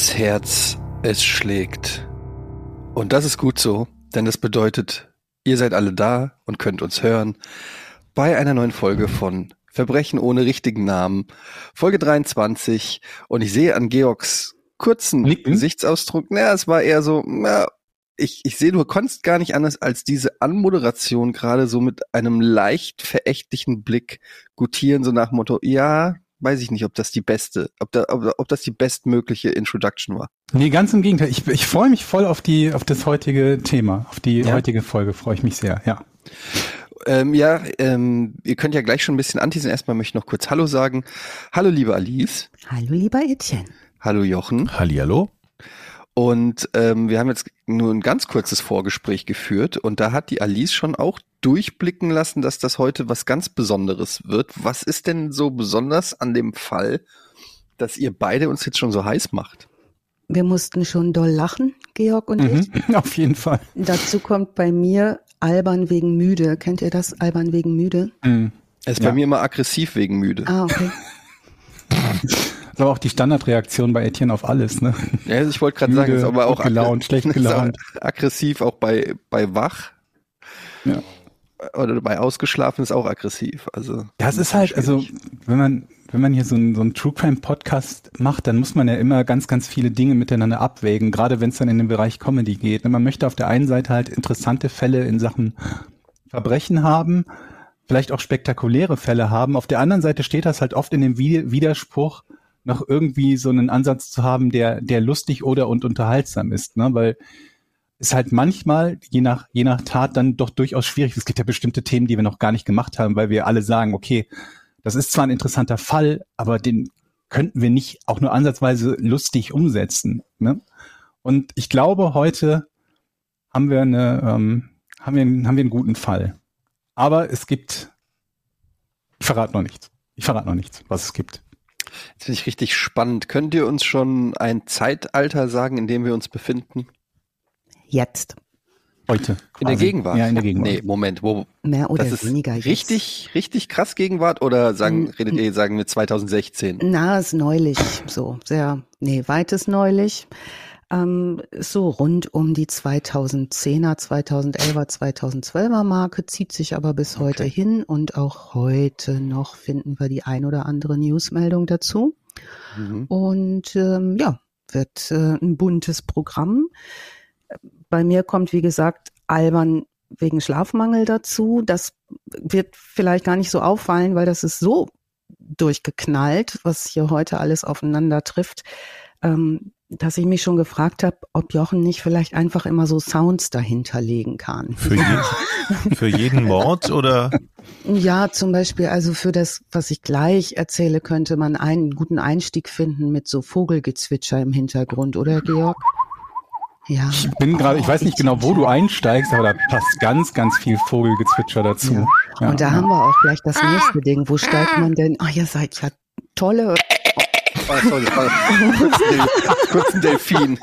Das Herz, es schlägt. Und das ist gut so, denn das bedeutet, ihr seid alle da und könnt uns hören bei einer neuen Folge von Verbrechen ohne richtigen Namen, Folge 23. Und ich sehe an Georgs kurzen Nicken? Gesichtsausdruck, naja, es war eher so, na, ich, ich sehe, du konntest gar nicht anders als diese Anmoderation gerade so mit einem leicht verächtlichen Blick gutieren, so nach Motto, ja, weiß ich nicht, ob das die beste, ob, da, ob, ob das die bestmögliche Introduction war. Nee, ganz im Gegenteil. Ich, ich freue mich voll auf die, auf das heutige Thema, auf die Ja? heutige Folge freue ich mich sehr, ja. Ähm, ja, ähm, ihr könnt ja gleich schon ein bisschen anteasen. Erstmal möchte ich noch kurz Hallo sagen. Hallo, liebe Alice. Hallo, lieber Etienne. Hallo, Jochen. Hallihallo. Und ähm, wir haben jetzt nur ein ganz kurzes Vorgespräch geführt und da hat die Alice schon auch durchblicken lassen, dass das heute was ganz Besonderes wird. Was ist denn so besonders an dem Fall, dass ihr beide uns jetzt schon so heiß macht? Wir mussten schon doll lachen, Georg und ich. Mhm, auf jeden Fall. Dazu kommt bei mir albern wegen müde. Kennt ihr das? Albern wegen müde? Mhm. Er ist Ja. bei mir immer aggressiv wegen müde. Ah, okay. Aber auch die Standardreaktion bei Etienne auf alles, ne? Ja, also ich wollte gerade sagen, ist aber auch gelaunt, schlecht gelaunt. aggressiv auch bei bei wach. Ja. Oder bei ausgeschlafen ist auch aggressiv. Also Das ist halt, also wenn man, wenn man hier so einen, so einen True Crime Podcast macht, dann muss man ja immer ganz, ganz viele Dinge miteinander abwägen, gerade wenn es dann in den Bereich Comedy geht. Man möchte auf der einen Seite halt interessante Fälle in Sachen Verbrechen haben, vielleicht auch spektakuläre Fälle haben. Auf der anderen Seite steht das halt oft in dem Wi- Widerspruch, noch irgendwie so einen Ansatz zu haben, der, der lustig oder und unterhaltsam ist, ne? Weil ist halt manchmal, je nach, je nach Tat, dann doch durchaus schwierig. Es gibt ja bestimmte Themen, die wir noch gar nicht gemacht haben, weil wir alle sagen, okay, das ist zwar ein interessanter Fall, aber den könnten wir nicht auch nur ansatzweise lustig umsetzen. Ne? Und ich glaube, heute haben wir eine, ähm, haben wir, haben wir einen guten Fall. Aber es gibt, ich verrate noch nichts. Ich verrate noch nichts, was es gibt. Jetzt finde ich richtig spannend. Könnt ihr uns schon ein Zeitalter sagen, in dem wir uns befinden? Jetzt. Heute. In der quasi. Gegenwart? Ja, in der Gegenwart. Nee, Moment, wo Mehr oder das ist weniger jetzt. richtig, richtig krass Gegenwart oder sagen, redet ihr, sagen wir 2016? Na, ist neulich. So, sehr, nee, weites neulich. Ähm, so rund um die 2010er, 2011er, 2012er Marke, zieht sich aber bis heute Okay. hin und auch heute noch finden wir die ein oder andere Newsmeldung dazu. Mhm. Und ähm, ja, wird äh, ein buntes Programm. Bei mir kommt, wie gesagt, albern wegen Schlafmangel dazu. Das wird vielleicht gar nicht so auffallen, weil das ist so durchgeknallt, was hier heute alles aufeinander trifft, ähm, dass ich mich schon gefragt habe, ob Jochen nicht vielleicht einfach immer so Sounds dahinter legen kann. Für, je, für jeden Mord oder? Ja, zum Beispiel, also für das, was ich gleich erzähle, könnte man einen guten Einstieg finden mit so Vogelgezwitscher im Hintergrund, oder Georg? Ja. Ich bin gerade, ich weiß nicht genau, wo du einsteigst, aber da passt ganz, ganz viel Vogelgezwitscher dazu. Ja. Ja, Und da ja. haben wir auch gleich das nächste Ding. Wo steigt man denn? Ah, ihr seid ja tolle. Oh, sorry, das war kurz ein Del- kurz ein Delfin.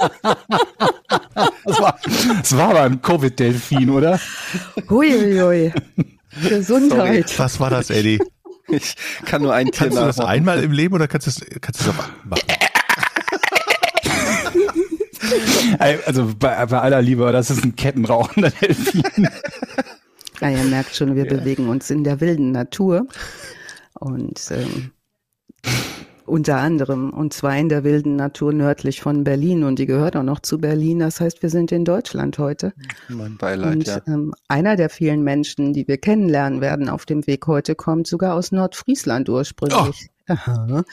Das war, das war aber ein Covid-Delfin, oder? Huiuiui. Gesundheit. Was war das, Eddie? Ich kann nur ein Tier Kannst du das nachmachen. einmal im Leben oder kannst du es kannst du auch machen? Also bei, bei aller Liebe, das ist ein kettenrauchender Delfin. Ja, ihr merkt schon, wir bewegen uns in der wilden Natur. Und ähm, unter anderem, und zwar in der wilden Natur nördlich von Berlin. Und die gehört auch noch zu Berlin. Das heißt, wir sind in Deutschland heute. Mein Beileid, Und ja. ähm, einer der vielen Menschen, die wir kennenlernen werden auf dem Weg heute, kommt sogar aus Nordfriesland ursprünglich. Aha.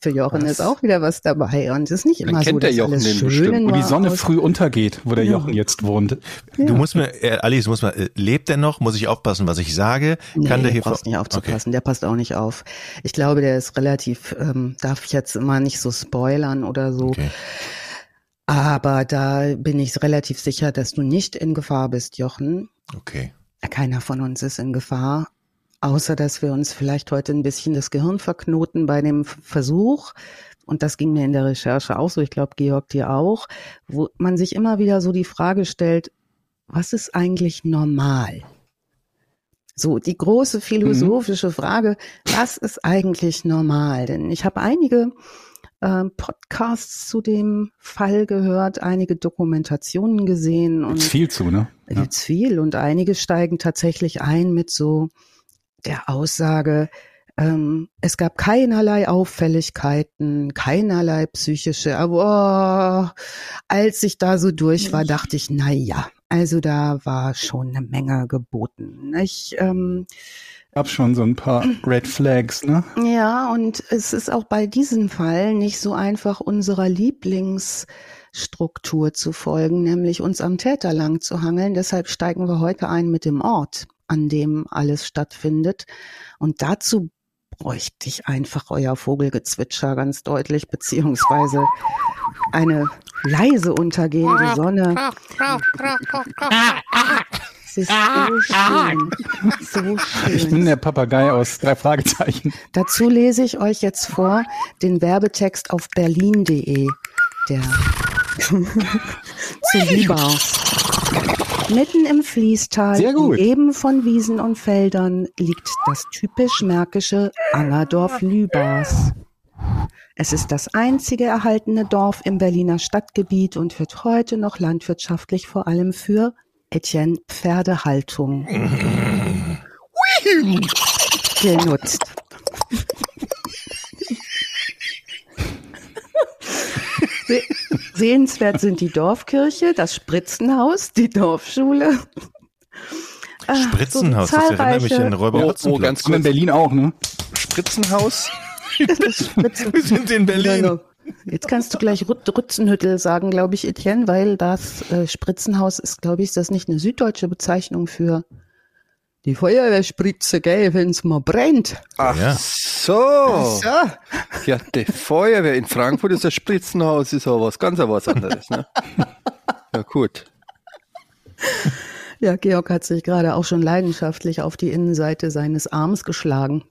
Für Jochen Was? ist auch wieder was dabei. Und es ist nicht Dann immer so, kennt der dass Jochen alles den schön bestimmt. Wo die Sonne aus- früh untergeht, wo der Ja. Jochen jetzt wohnt. Du musst mir, äh, Alice, du musst mal, äh, lebt er noch? Muss ich aufpassen, was ich sage? Nee, Kann der hier brauchst nicht aufzupassen, der passt auch nicht auf. Ich glaube, der ist relativ, ähm, darf ich jetzt immer nicht so spoilern oder so. Okay. Aber da bin ich relativ sicher, dass du nicht in Gefahr bist, Jochen. Okay. Keiner von uns ist in Gefahr, außer dass wir uns vielleicht heute ein bisschen das Gehirn verknoten bei dem Versuch. Und das ging mir in der Recherche auch so, ich glaube, Georg dir auch, wo man sich immer wieder so die Frage stellt, was ist eigentlich normal? So, die große philosophische Frage, was ist eigentlich normal? Denn ich habe einige äh, Podcasts zu dem Fall gehört, einige Dokumentationen gesehen und Gibt's viel zu, ne? Ja. gibt's viel und einige steigen tatsächlich ein mit so der Aussage, ähm, es gab keinerlei Auffälligkeiten, keinerlei psychische, aber oh, als ich da so durch war, dachte ich, na ja, also da war schon eine Menge geboten. Ich, ähm, Gab schon so ein paar Red Flags, ne? ja, und es ist auch bei diesem Fall nicht so einfach unserer Lieblingsstruktur zu folgen, nämlich uns am Täter lang zu hangeln. Deshalb steigen wir heute ein mit dem Ort, an dem alles stattfindet. Und dazu bräuchte ich einfach euer Vogelgezwitscher ganz deutlich, beziehungsweise eine leise untergehende Sonne. Es ist so schön. So Ich bin schön. der Papagei aus drei Fragezeichen. Dazu lese ich euch jetzt vor den Werbetext auf berlin.de, der zu Liebhaus. Mitten im Fließtal, umgeben von Wiesen und Feldern, liegt das typisch märkische Angerdorf Lübars. Es ist das einzige erhaltene Dorf im Berliner Stadtgebiet und wird heute noch landwirtschaftlich vor allem für Etienne Pferdehaltung genutzt. Sehenswert sind die Dorfkirche, das Spritzenhaus, die Dorfschule. Ah, Spritzenhaus, so das erinnert mich an Räuber Oh, oh, Hotzenplotz. ganz Und in. Berlin auch, ne? Spritzenhaus. Wir sind in Berlin. Genau. Jetzt kannst du gleich Rüt Rützenhüttel sagen, glaube ich, Etienne, weil das äh, Spritzenhaus ist, glaube ich, ist das nicht eine süddeutsche Bezeichnung für die Feuerwehrspritze, gell, wenn's mal brennt. Ach Ja. so. So. Ja, die Feuerwehr in Frankfurt ist das Spritzenhaus, ist aber was ganz was anderes. Ne? Ja, gut. Ja, Georg hat sich gerade auch schon leidenschaftlich auf die Innenseite seines Arms geschlagen.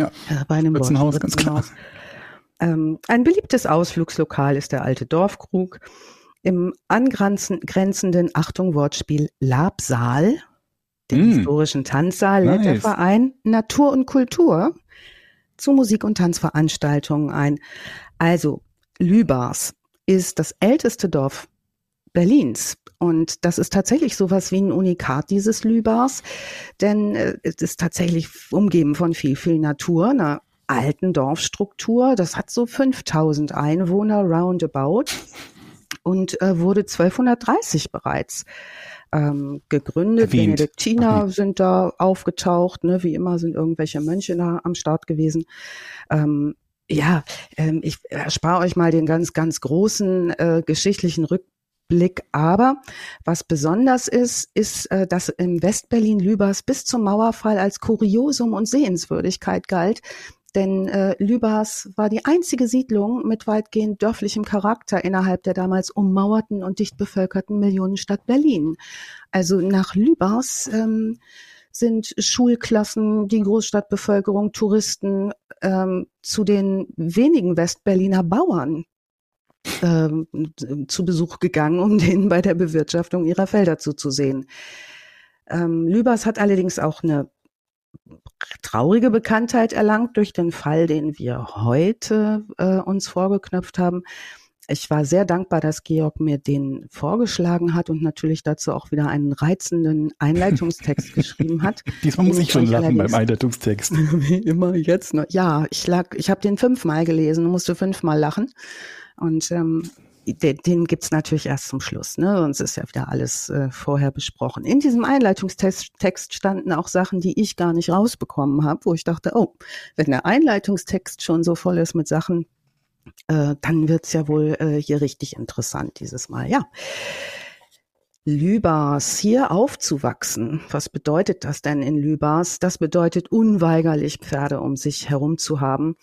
Ja. Äh, bei einem Spritzenhaus, ganz klar. Ähm, ein beliebtes Ausflugslokal ist der alte Dorfkrug. Im angrenzenden, Achtung, Wortspiel, Labsaal, den Mm. historischen Tanzsaal, lädt der Nice. Verein Natur und Kultur zu Musik- und Tanzveranstaltungen ein. Also, Lübars ist das älteste Dorf Berlins. Und das ist tatsächlich sowas wie ein Unikat dieses Lübars, denn äh, es ist tatsächlich umgeben von viel, viel Natur, einer alten Dorfstruktur. Das hat so 5000 Einwohner roundabout und äh, wurde 1230 bereits ähm, gegründet. Erwähnt. Benediktiner sind da aufgetaucht, ne? wie immer sind irgendwelche Mönche da am Start gewesen. Ähm, ja, ähm, ich erspare euch mal den ganz, ganz großen äh, geschichtlichen Rückblick. Aber was besonders ist, ist, äh, dass im Westberlin Lübers bis zum Mauerfall als Kuriosum und Sehenswürdigkeit galt. Denn äh, Lübars war die einzige Siedlung mit weitgehend dörflichem Charakter innerhalb der damals ummauerten und dicht bevölkerten Millionenstadt Berlin. Also nach Lübars ähm, sind Schulklassen, die Großstadtbevölkerung, Touristen ähm, zu den wenigen Westberliner Bauern ähm, zu Besuch gegangen, um denen bei der Bewirtschaftung ihrer Felder zuzusehen. Ähm, Lübers hat allerdings auch eine traurige Bekanntheit erlangt durch den Fall, den wir heute äh, uns vorgeknöpft haben. Ich war sehr dankbar, dass Georg mir den vorgeschlagen hat und natürlich dazu auch wieder einen reizenden Einleitungstext geschrieben hat. Diesmal muss ich schon lachen beim Einleitungstext. Wie immer jetzt noch. Ja, ich lag, ich habe den fünfmal gelesen und musste fünfmal lachen. Und ähm, den, den gibt's natürlich erst zum Schluss, ne? Sonst ist ja wieder alles äh, vorher besprochen. In diesem Einleitungstext Text standen auch Sachen, die ich gar nicht rausbekommen habe, wo ich dachte, oh, wenn der Einleitungstext schon so voll ist mit Sachen, äh, dann wird's ja wohl äh, hier richtig interessant dieses Mal. Ja. Lübars, hier aufzuwachsen. Was bedeutet das denn in Lübars? Das bedeutet unweigerlich Pferde um sich herum zu haben.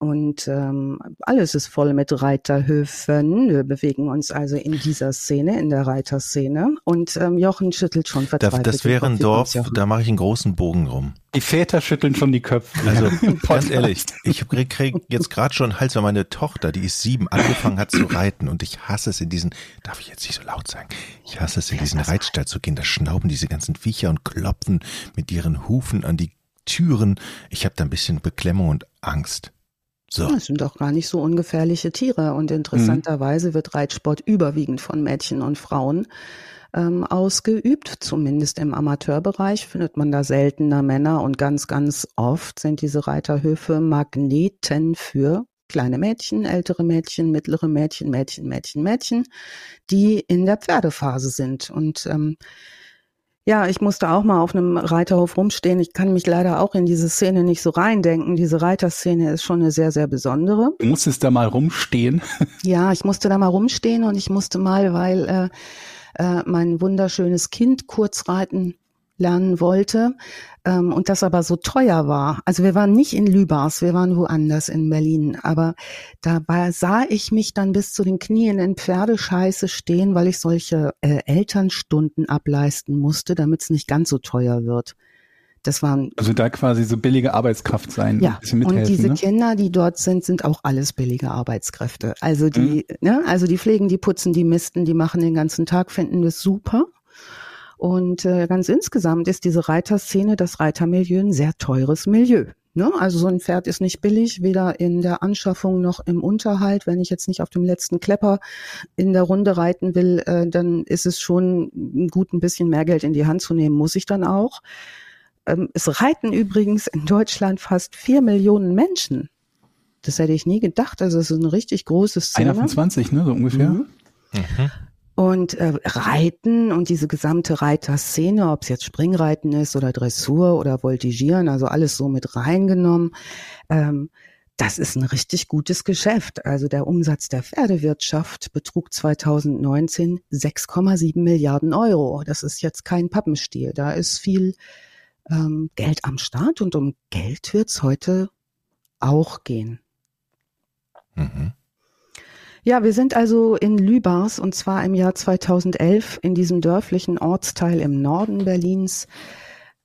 Und ähm, alles ist voll mit Reiterhöfen. Wir bewegen uns also in dieser Szene, in der Reiterszene. Und ähm, Jochen schüttelt schon verzweifelt. das den wäre ein Dorf, da mache ich einen großen Bogen rum. Die Väter schütteln schon die Köpfe. Also ganz ehrlich, ich krieg, krieg jetzt gerade schon Hals, weil meine Tochter, die ist sieben, angefangen hat zu reiten und ich hasse es in diesen, darf ich jetzt nicht so laut sagen, ich hasse es in diesen Reitstall zu gehen, da schnauben diese ganzen Viecher und klopfen mit ihren Hufen an die Türen. Ich habe da ein bisschen Beklemmung und Angst. So. Das sind doch gar nicht so ungefährliche Tiere. Und interessanterweise wird Reitsport überwiegend von Mädchen und Frauen ähm, ausgeübt. Zumindest im Amateurbereich findet man da seltener Männer und ganz, ganz oft sind diese Reiterhöfe Magneten für kleine Mädchen, ältere Mädchen, mittlere Mädchen, Mädchen, Mädchen, Mädchen, die in der Pferdephase sind. Und ähm, ja, ich musste auch mal auf einem Reiterhof rumstehen. Ich kann mich leider auch in diese Szene nicht so reindenken. Diese Reiterszene ist schon eine sehr, sehr besondere. Du musstest da mal rumstehen. Ja, ich musste da mal rumstehen und ich musste mal, weil äh, äh, mein wunderschönes Kind kurz reiten lernen wollte ähm, und das aber so teuer war. Also wir waren nicht in Lübars, wir waren woanders in Berlin, aber dabei sah ich mich dann bis zu den Knien in Pferdescheiße stehen, weil ich solche äh, Elternstunden ableisten musste, damit es nicht ganz so teuer wird. Das waren also da quasi so billige Arbeitskraft sein. Ja. Und diese ne? Kinder, die dort sind, sind auch alles billige Arbeitskräfte. Also die, mhm. ne, also die pflegen, die putzen, die misten, die machen den ganzen Tag, finden das super. Und äh, ganz insgesamt ist diese Reiterszene, das Reitermilieu ein sehr teures Milieu. Ne? Also so ein Pferd ist nicht billig, weder in der Anschaffung noch im Unterhalt. Wenn ich jetzt nicht auf dem letzten Klepper in der Runde reiten will, äh, dann ist es schon gut, ein bisschen mehr Geld in die Hand zu nehmen, muss ich dann auch. Ähm, es reiten übrigens in Deutschland fast vier Millionen Menschen. Das hätte ich nie gedacht. Also es ist eine richtig große Szene. Einer von 20, ne, so ungefähr. Mhm. Mhm. Und äh, Reiten und diese gesamte Reiterszene, ob es jetzt Springreiten ist oder Dressur oder Voltigieren, also alles so mit reingenommen, ähm, das ist ein richtig gutes Geschäft. Also der Umsatz der Pferdewirtschaft betrug 2019 6,7 Milliarden Euro. Das ist jetzt kein Pappenstiel. Da ist viel ähm, Geld am Start und um Geld wird's heute auch gehen. Mhm. Ja, wir sind also in Lübars und zwar im Jahr 2011 in diesem dörflichen Ortsteil im Norden Berlins.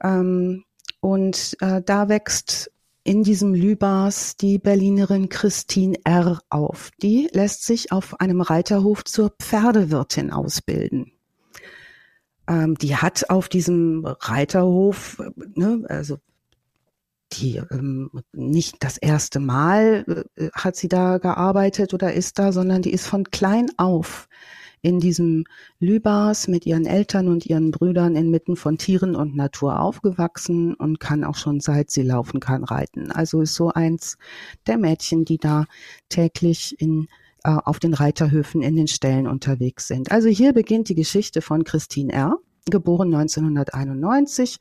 Ähm, und äh, da wächst in diesem Lübars die Berlinerin Christine R. auf. Die lässt sich auf einem Reiterhof zur Pferdewirtin ausbilden. Ähm, die hat auf diesem Reiterhof, ne, also die ähm, nicht das erste Mal äh, hat sie da gearbeitet oder ist da, sondern die ist von klein auf in diesem Lübars mit ihren Eltern und ihren Brüdern inmitten von Tieren und Natur aufgewachsen und kann auch schon seit sie laufen kann reiten. Also ist so eins der Mädchen, die da täglich in äh, auf den Reiterhöfen in den Ställen unterwegs sind. Also hier beginnt die Geschichte von Christine R., geboren 1991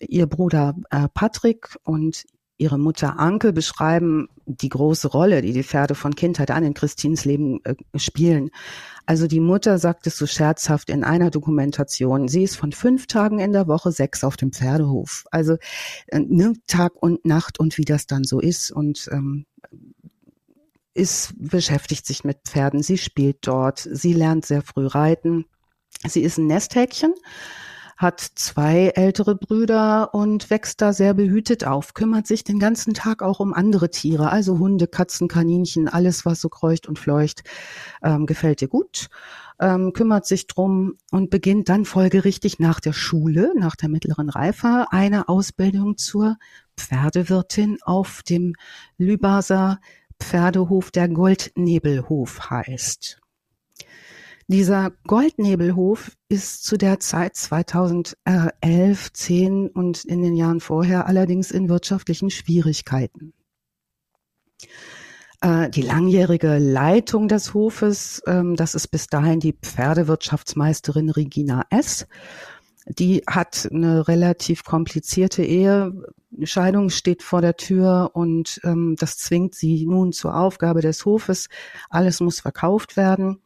ihr Bruder äh, Patrick und ihre Mutter Anke beschreiben die große Rolle, die die Pferde von Kindheit an in Christines Leben äh, spielen. Also die Mutter sagt es so scherzhaft in einer Dokumentation, sie ist von fünf Tagen in der Woche sechs auf dem Pferdehof. Also äh, ne, Tag und Nacht und wie das dann so ist und ähm, ist beschäftigt sich mit Pferden. Sie spielt dort, sie lernt sehr früh reiten. Sie ist ein Nesthäkchen hat zwei ältere Brüder und wächst da sehr behütet auf, kümmert sich den ganzen Tag auch um andere Tiere, also Hunde, Katzen, Kaninchen, alles, was so kreucht und fleucht, ähm, gefällt ihr gut. Ähm, kümmert sich drum und beginnt dann folgerichtig nach der Schule, nach der mittleren Reife, eine Ausbildung zur Pferdewirtin auf dem Lübaser Pferdehof, der Goldnebelhof heißt. Dieser Goldnebelhof ist zu der Zeit 2011, 10 und in den Jahren vorher allerdings in wirtschaftlichen Schwierigkeiten. Äh, die langjährige Leitung des Hofes, ähm, das ist bis dahin die Pferdewirtschaftsmeisterin Regina S. Die hat eine relativ komplizierte Ehe. Scheidung steht vor der Tür und ähm, das zwingt sie nun zur Aufgabe des Hofes. Alles muss verkauft werden.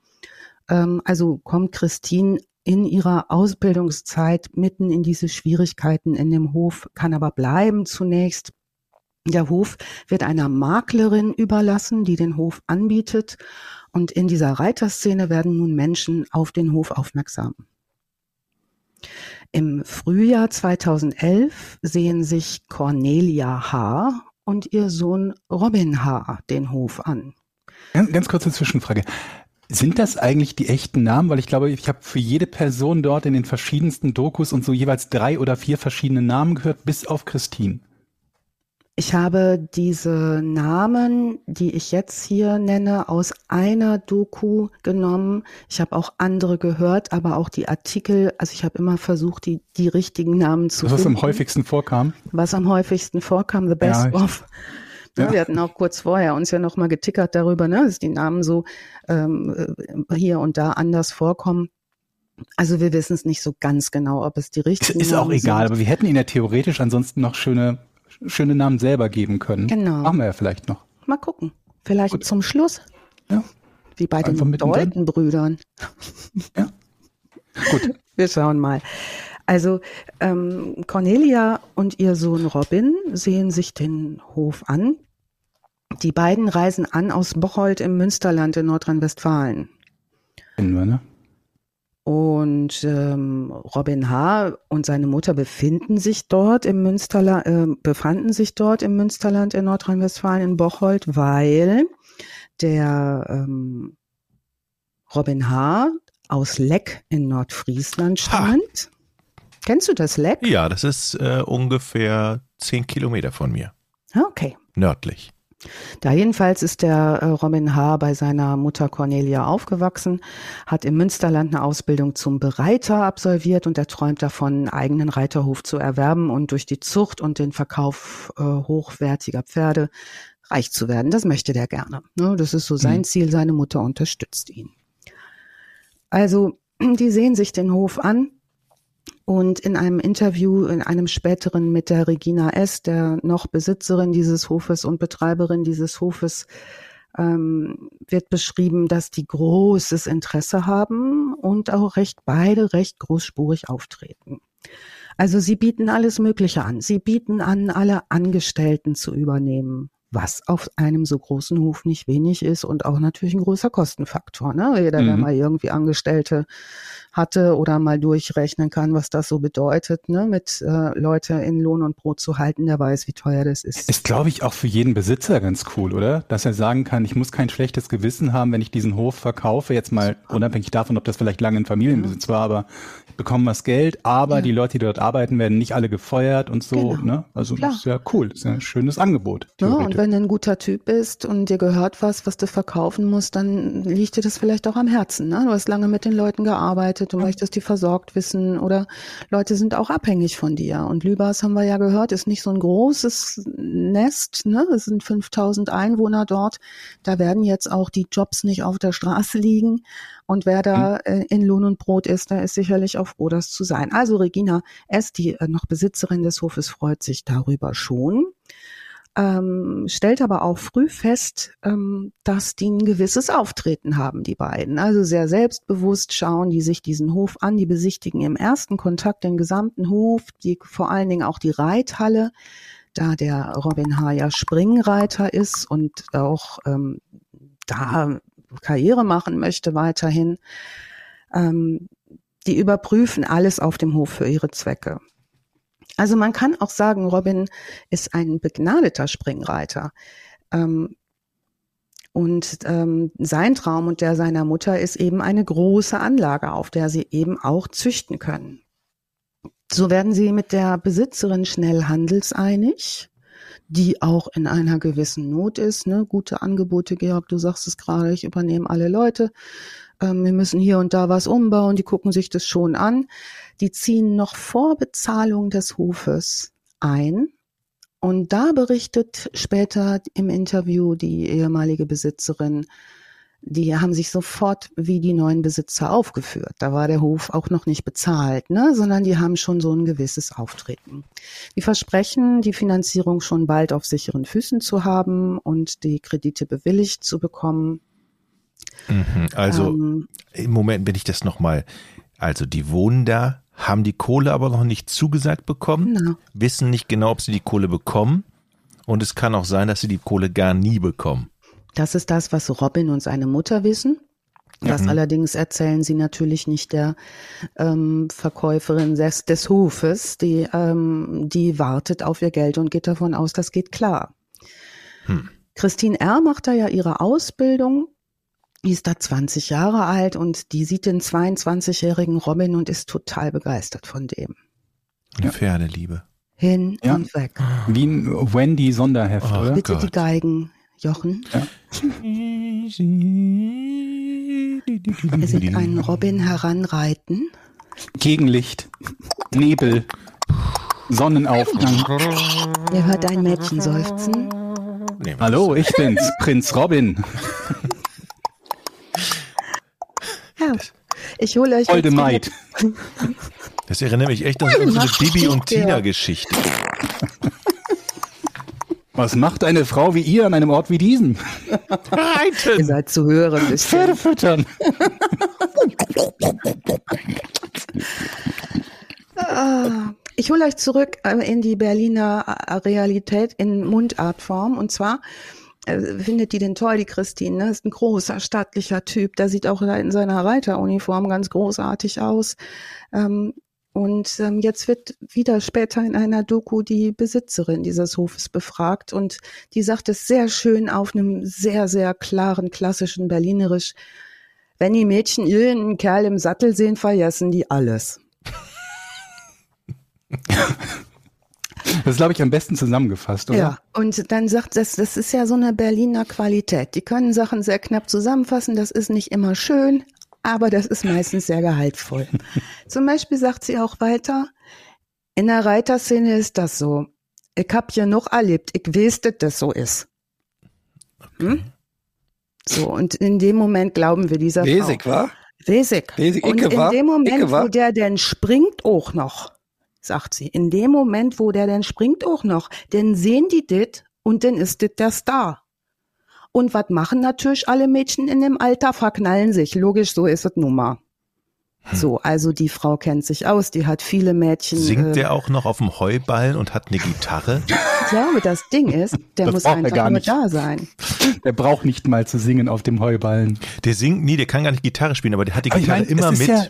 Ähm, also kommt Christine in ihrer Ausbildungszeit mitten in diese Schwierigkeiten in dem Hof, kann aber bleiben zunächst. Der Hof wird einer Maklerin überlassen, die den Hof anbietet. Und in dieser Reiterszene werden nun Menschen auf den Hof aufmerksam. Im Frühjahr 2011 sehen sich Cornelia H. und ihr Sohn Robin H. den Hof an. Ganz, ganz kurze Zwischenfrage. Sind das eigentlich die echten Namen? Weil ich glaube, ich habe für jede Person dort in den verschiedensten Dokus und so jeweils drei oder vier verschiedene Namen gehört, bis auf Christine. Ich habe diese Namen, die ich jetzt hier nenne, aus einer Doku genommen. Ich habe auch andere gehört, aber auch die Artikel. Also ich habe immer versucht, die, die richtigen Namen zu Was finden. am häufigsten vorkam? Was am häufigsten vorkam, the best Ja, of. Ne, Ja. Wir hatten auch kurz vorher uns ja noch mal getickert darüber, ne, dass die Namen so ähm, äh, hier und da anders vorkommen. Also wir wissen es nicht so ganz genau, ob es die richtigen Ist auch Namen egal, sind. aber wir hätten ihnen ja theoretisch ansonsten noch schöne, schöne Namen selber geben können. Genau. Machen wir ja vielleicht noch. Mal gucken. Vielleicht Gut. zum Schluss. Ja. Wie bei Einfach den. Deutenbrüdern. Ja. Gut. Wir schauen mal. Also ähm, Cornelia und ihr Sohn Robin sehen sich den Hof an. Die beiden reisen an aus Bocholt im Münsterland in Nordrhein-Westfalen. Kennen wir, ne? Und ähm, Robin H. und seine Mutter befinden sich dort im Münsterland, äh, befanden sich dort im Münsterland in Nordrhein-Westfalen in Bocholt, weil der ähm, Robin H. aus Leck in Nordfriesland Ha. stammt. Kennst du das Leck? Ja, das ist äh, ungefähr zehn Kilometer von mir. Ah, Okay. Nördlich. Da jedenfalls ist der äh, Robin H. bei seiner Mutter Cornelia aufgewachsen, hat im Münsterland eine Ausbildung zum Bereiter absolviert und er träumt davon, einen eigenen Reiterhof zu erwerben und durch die Zucht und den Verkauf äh, hochwertiger Pferde reich zu werden. Das möchte der gerne. Ne? Das ist so sein Mhm. Ziel. Seine Mutter unterstützt ihn. Also, die sehen sich den Hof an und in einem Interview, in einem späteren mit der Regina S., der noch Besitzerin dieses Hofes und Betreiberin dieses Hofes, ähm, wird beschrieben, dass die großes Interesse haben und auch recht beide recht großspurig auftreten. Also sie bieten alles Mögliche an. Sie bieten an, alle Angestellten zu übernehmen, was auf einem so großen Hof nicht wenig ist und auch natürlich ein großer Kostenfaktor. Ne? Jeder, der Mhm. mal irgendwie Angestellte hatte oder mal durchrechnen kann, was das so bedeutet, ne? mit äh, Leute in Lohn und Brot zu halten, der weiß, wie teuer das ist. Ist, glaube ich, auch für jeden Besitzer ganz cool, oder? Dass er sagen kann, ich muss kein schlechtes Gewissen haben, wenn ich diesen Hof verkaufe, jetzt mal unabhängig davon, ob das vielleicht lange in Familienbesitz war, aber ich bekomme was Geld, aber Ja. die Leute, die dort arbeiten, werden nicht alle gefeuert und so, Genau. ne? Also Klar. das ist ja cool, das ist ja ein schönes Angebot. Ja. Wenn du ein guter Typ bist und dir gehört was, was du verkaufen musst, dann liegt dir das vielleicht auch am Herzen. Ne? Du hast lange mit den Leuten gearbeitet, du möchtest die versorgt wissen oder Leute sind auch abhängig von dir. Und Lübars haben wir ja gehört, ist nicht so ein großes Nest. Ne? Es sind 5000 Einwohner dort. Da werden jetzt auch die Jobs nicht auf der Straße liegen. Und wer da äh, in Lohn und Brot ist, der ist sicherlich auch froh, das zu sein. Also Regina S., die äh, noch Besitzerin des Hofes, freut sich darüber schon ähm, stellt aber auch früh fest, ähm, dass die ein gewisses Auftreten haben, die beiden. Also sehr selbstbewusst schauen die sich diesen Hof an, die besichtigen im ersten Kontakt den gesamten Hof, die vor allen Dingen auch die Reithalle, da der Robin H. ja Springreiter ist und auch ähm, da Karriere machen möchte weiterhin. Ähm, die überprüfen alles auf dem Hof für ihre Zwecke. Also man kann auch sagen, Robin ist ein begnadeter Springreiter. Ähm, und ähm, sein Traum und der seiner Mutter ist eben eine große Anlage, auf der sie eben auch züchten können. So werden sie mit der Besitzerin schnell handelseinig, die auch in einer gewissen Not ist. Ne? Gute Angebote, Georg, du sagst es gerade, ich übernehme alle Leute. Ähm, wir müssen hier und da was umbauen, die gucken sich das schon an. Die ziehen noch vor Bezahlung des Hofes ein. Und da berichtet später im Interview die ehemalige Besitzerin, die haben sich sofort wie die neuen Besitzer aufgeführt. Da war der Hof auch noch nicht bezahlt, ne, sondern die haben schon so ein gewisses Auftreten. Die versprechen, die Finanzierung schon bald auf sicheren Füßen zu haben und die Kredite bewilligt zu bekommen. Mhm. Also ähm, im Moment bin ich das nochmal. Also die wohnen da, haben die Kohle aber noch nicht zugesagt bekommen, genau. wissen nicht genau, ob sie die Kohle bekommen. Und es kann auch sein, dass sie die Kohle gar nie bekommen. Das ist das, was Robin und seine Mutter wissen. Das Mhm. allerdings erzählen sie natürlich nicht der ähm, Verkäuferin des, des Hofes. Die, ähm, die wartet auf ihr Geld und geht davon aus, das geht klar. Hm. Christine R. macht da ja ihre Ausbildung. Die ist da 20 Jahre alt und die sieht den 22-jährigen Robin und ist total begeistert von dem. Eine Pferdeliebe. Hin Ja. und weg. Wie ein Wendy Sonderheft, Oh. oder? Bitte Gott. die Geigen, Jochen. Ihr seht einen Robin heranreiten. Gegenlicht, Nebel, Sonnenaufgang. Ihr hört ein Mädchen seufzen. Nee, Hallo, ich bin's, Prinz Robin. Ja. Ich hole euch Holde Maid. Das erinnert mich echt an unsere Bibi und. Tina-Geschichte. Was macht eine Frau wie ihr an einem Ort wie diesem? Ihr Reiten! seid zu hören. Pferde füttern. Ah, Ich hole euch zurück äh, in die Berliner Realität in Mundartform. Und zwar findet die den toll, die Christine. Ne? Ist ein großer, stattlicher Typ. Der sieht auch in seiner Reiteruniform ganz großartig aus. Ähm, und ähm, jetzt wird wieder später in einer Doku die Besitzerin dieses Hofes befragt und die sagt es sehr schön auf einem sehr, sehr klaren, klassischen Berlinerisch. Wenn die Mädchen irgendeinen Kerl im Sattel sehen, vergessen die alles. Das ist, glaube ich, am besten zusammengefasst, oder? Ja, und dann sagt das, das ist ja so eine Berliner Qualität. Die können Sachen sehr knapp zusammenfassen. Das ist nicht immer schön, aber das ist meistens sehr gehaltvoll. Zum Beispiel sagt sie auch weiter, in der Reiterszene ist das so. Ich hab hier noch erlebt, ich weiß, dass das so ist. Hm? So, und in dem Moment glauben wir dieser Wesig, Frau. wa? Wesig. Wesig, Und in dem Moment, wo der denn springt auch noch, sagt sie, in dem Moment, wo der denn springt auch noch, denn sehen die dit und dann ist dit der Star. Und was machen natürlich alle Mädchen in dem Alter? Verknallen sich. Logisch, so ist es nun mal. So, also die Frau kennt sich aus, die hat viele Mädchen. Singt äh, der auch noch auf dem Heuballen und hat eine Gitarre? Ich glaube, das Ding ist, der Das muss einfach gar nur da sein. Der braucht nicht mal zu singen auf dem Heuballen. Der singt nie, der kann gar nicht Gitarre spielen, aber der hat die Aber ich Gitarre meine, immer es ist mit. Ja,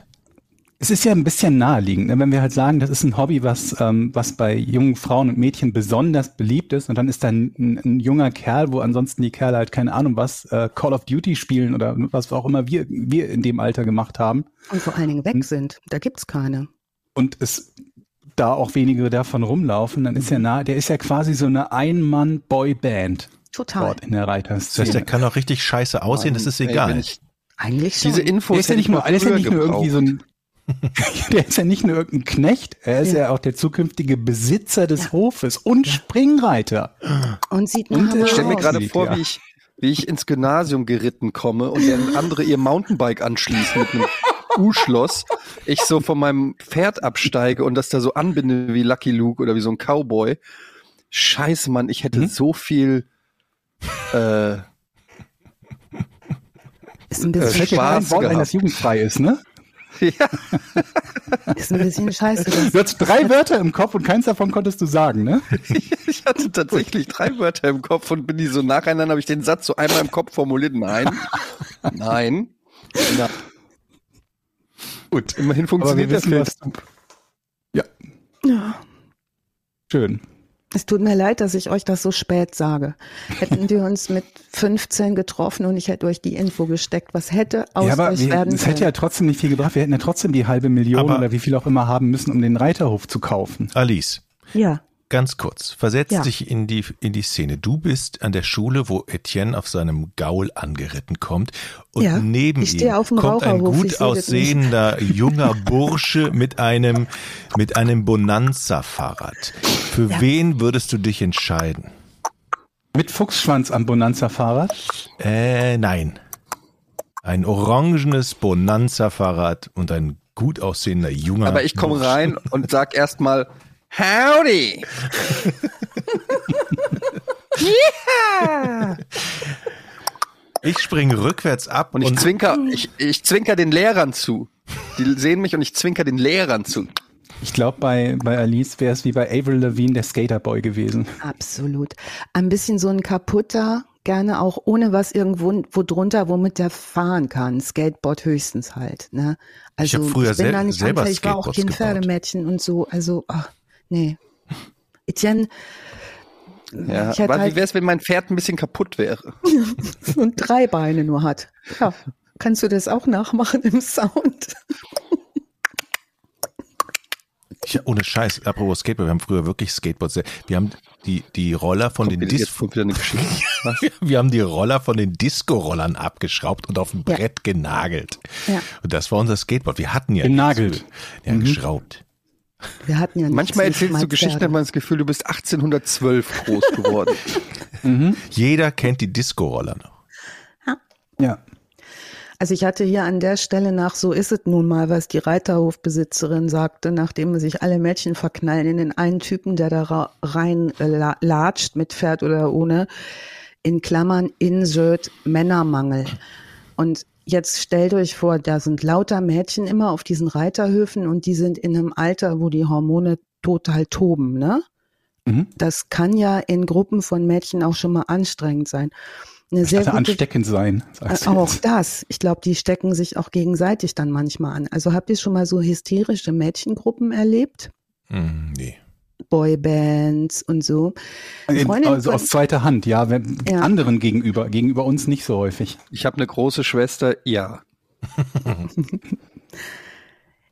es ist ja ein bisschen naheliegend, ne? wenn wir halt sagen, das ist ein Hobby, was, ähm, was bei jungen Frauen und Mädchen besonders beliebt ist und dann ist da ein, ein, ein junger Kerl, wo ansonsten die Kerle halt keine Ahnung was, äh, Call of Duty spielen oder was auch immer wir, wir in dem Alter gemacht haben Und vor allen Dingen Hm. weg sind. Da gibt's keine. und es da auch wenige davon rumlaufen, dann ist ja nah, der ist ja quasi so eine Ein-Mann-Boy-Band Total. dort in der Das heißt, der Reiterszene. kann auch richtig scheiße aussehen, das ist Ey, egal. ich Eigentlich schon. diese Infos Der ist ja nicht ich nur, ist ja nicht nur irgendwie so ein, der ist ja nicht nur irgendein Knecht, er ist ja, Ja. auch der zukünftige Besitzer des Hofes und Springreiter. und sieht Und, äh, Ich stelle mir gerade vor, ja. wie ich, wie ich ins Gymnasium geritten komme und dann andere ihr Mountainbike anschließen mit einem U-Schloss. Ich so von meinem Pferd absteige und das da so anbinde wie Lucky Luke oder wie so ein Cowboy. Scheiße, Mann, ich hätte Mhm. so viel äh, ist ein Äh, bisschen, kein Spaß Wort ein, gehabt. das jugendfrei ist, ne? Ja, ist ein bisschen scheiße. Das Du hattest drei Wörter im Kopf und keins davon konntest du sagen, ne? ich hatte tatsächlich drei Wörter im Kopf und bin die so nacheinander, habe ich den Satz so einmal im Kopf formuliert. Nein, nein, nein. Gut, immerhin funktioniert wissen, was du. Ja, Ja. schön. Es tut mir leid, dass ich euch das so spät sage. Hätten wir uns mit 15 getroffen und ich hätte euch die Info gesteckt, was hätte aus ja, aber euch wir, werden es hätte ja trotzdem nicht viel gebracht. Wir hätten ja trotzdem die halbe Million Aber- oder wie viel auch immer haben müssen, um den Reiterhof zu kaufen. Alice, Ja, ganz kurz, versetz Ja. dich in die, in die Szene. Du bist an der Schule, wo Etienne auf seinem Gaul angeritten kommt und Ja, neben ihm kommt ein gut aussehender junger Bursche mit einem, mit einem Bonanza-Fahrrad. Für Ja. wen würdest du dich entscheiden? Mit Fuchsschwanz am Bonanza-Fahrrad. Äh, nein. Ein orangenes Bonanza-Fahrrad und ein gut aussehender junger Aber ich komme rein und sag erstmal Howdy. ja. Ich springe rückwärts ab Und ich zwinker, ich, ich zwinker den Lehrern zu. Die sehen mich und ich zwinker den Lehrern zu. Ich glaube, bei, bei Alice wäre es wie bei Avril Lavigne der Skaterboy gewesen. absolut. Ein bisschen so ein kaputter, gerne auch ohne was irgendwo wo drunter, womit der fahren kann. Skateboard höchstens halt. Ne? Ich Also hab früher bin sel- da nicht selber anfällig. Ich war auch kein gebaut. Pferdemädchen und so. Also, ach, nee. Etienne, Ja, ich hätte aber halt wie wär's, wenn mein Pferd ein bisschen kaputt wäre? und drei Beine nur hat. Ja, kannst du das auch nachmachen im Sound? Ja, ohne Scheiß, apropos Skateboard, wir haben früher wirklich Skateboards. Wir haben die, die Roller von Kommt den wieder- Dis jetzt kommt wieder eine Geschichte. Was? wir haben die Roller von den Disco-Rollern abgeschraubt und auf ein Ja. Brett genagelt. Ja. Und das war unser Skateboard. Wir hatten ja Genagelt. Ja, geschraubt. Wir hatten ja Manchmal erzählst du Geschichten, hat man das Gefühl, du bist 1812 groß geworden. Jeder kennt die Disco-Roller noch. Ja. Also ich hatte hier an der Stelle nach, so ist es nun mal, was die Reiterhofbesitzerin sagte, nachdem sich alle Mädchen verknallen in den einen Typen, der da rein äh, la- latscht, mit Pferd oder ohne, in Klammern Insert Männermangel. Und jetzt stellt euch vor, da sind lauter Mädchen immer auf diesen Reiterhöfen und die sind in einem Alter, wo die Hormone total toben, ne? Mhm. Das kann ja in Gruppen von Mädchen auch schon mal anstrengend sein. Eine sehr gute ansteckend sein. äh, Sagst du Auch jetzt. das. Ich glaube, die stecken sich auch gegenseitig dann manchmal an. Also habt ihr schon mal so hysterische Mädchengruppen erlebt? Hm, nee. Boybands und so. In- Freundin Also aus zweiter Hand, ja. Wenn, Ja. Anderen gegenüber, gegenüber uns nicht so häufig. Ich habe eine große Schwester, ja.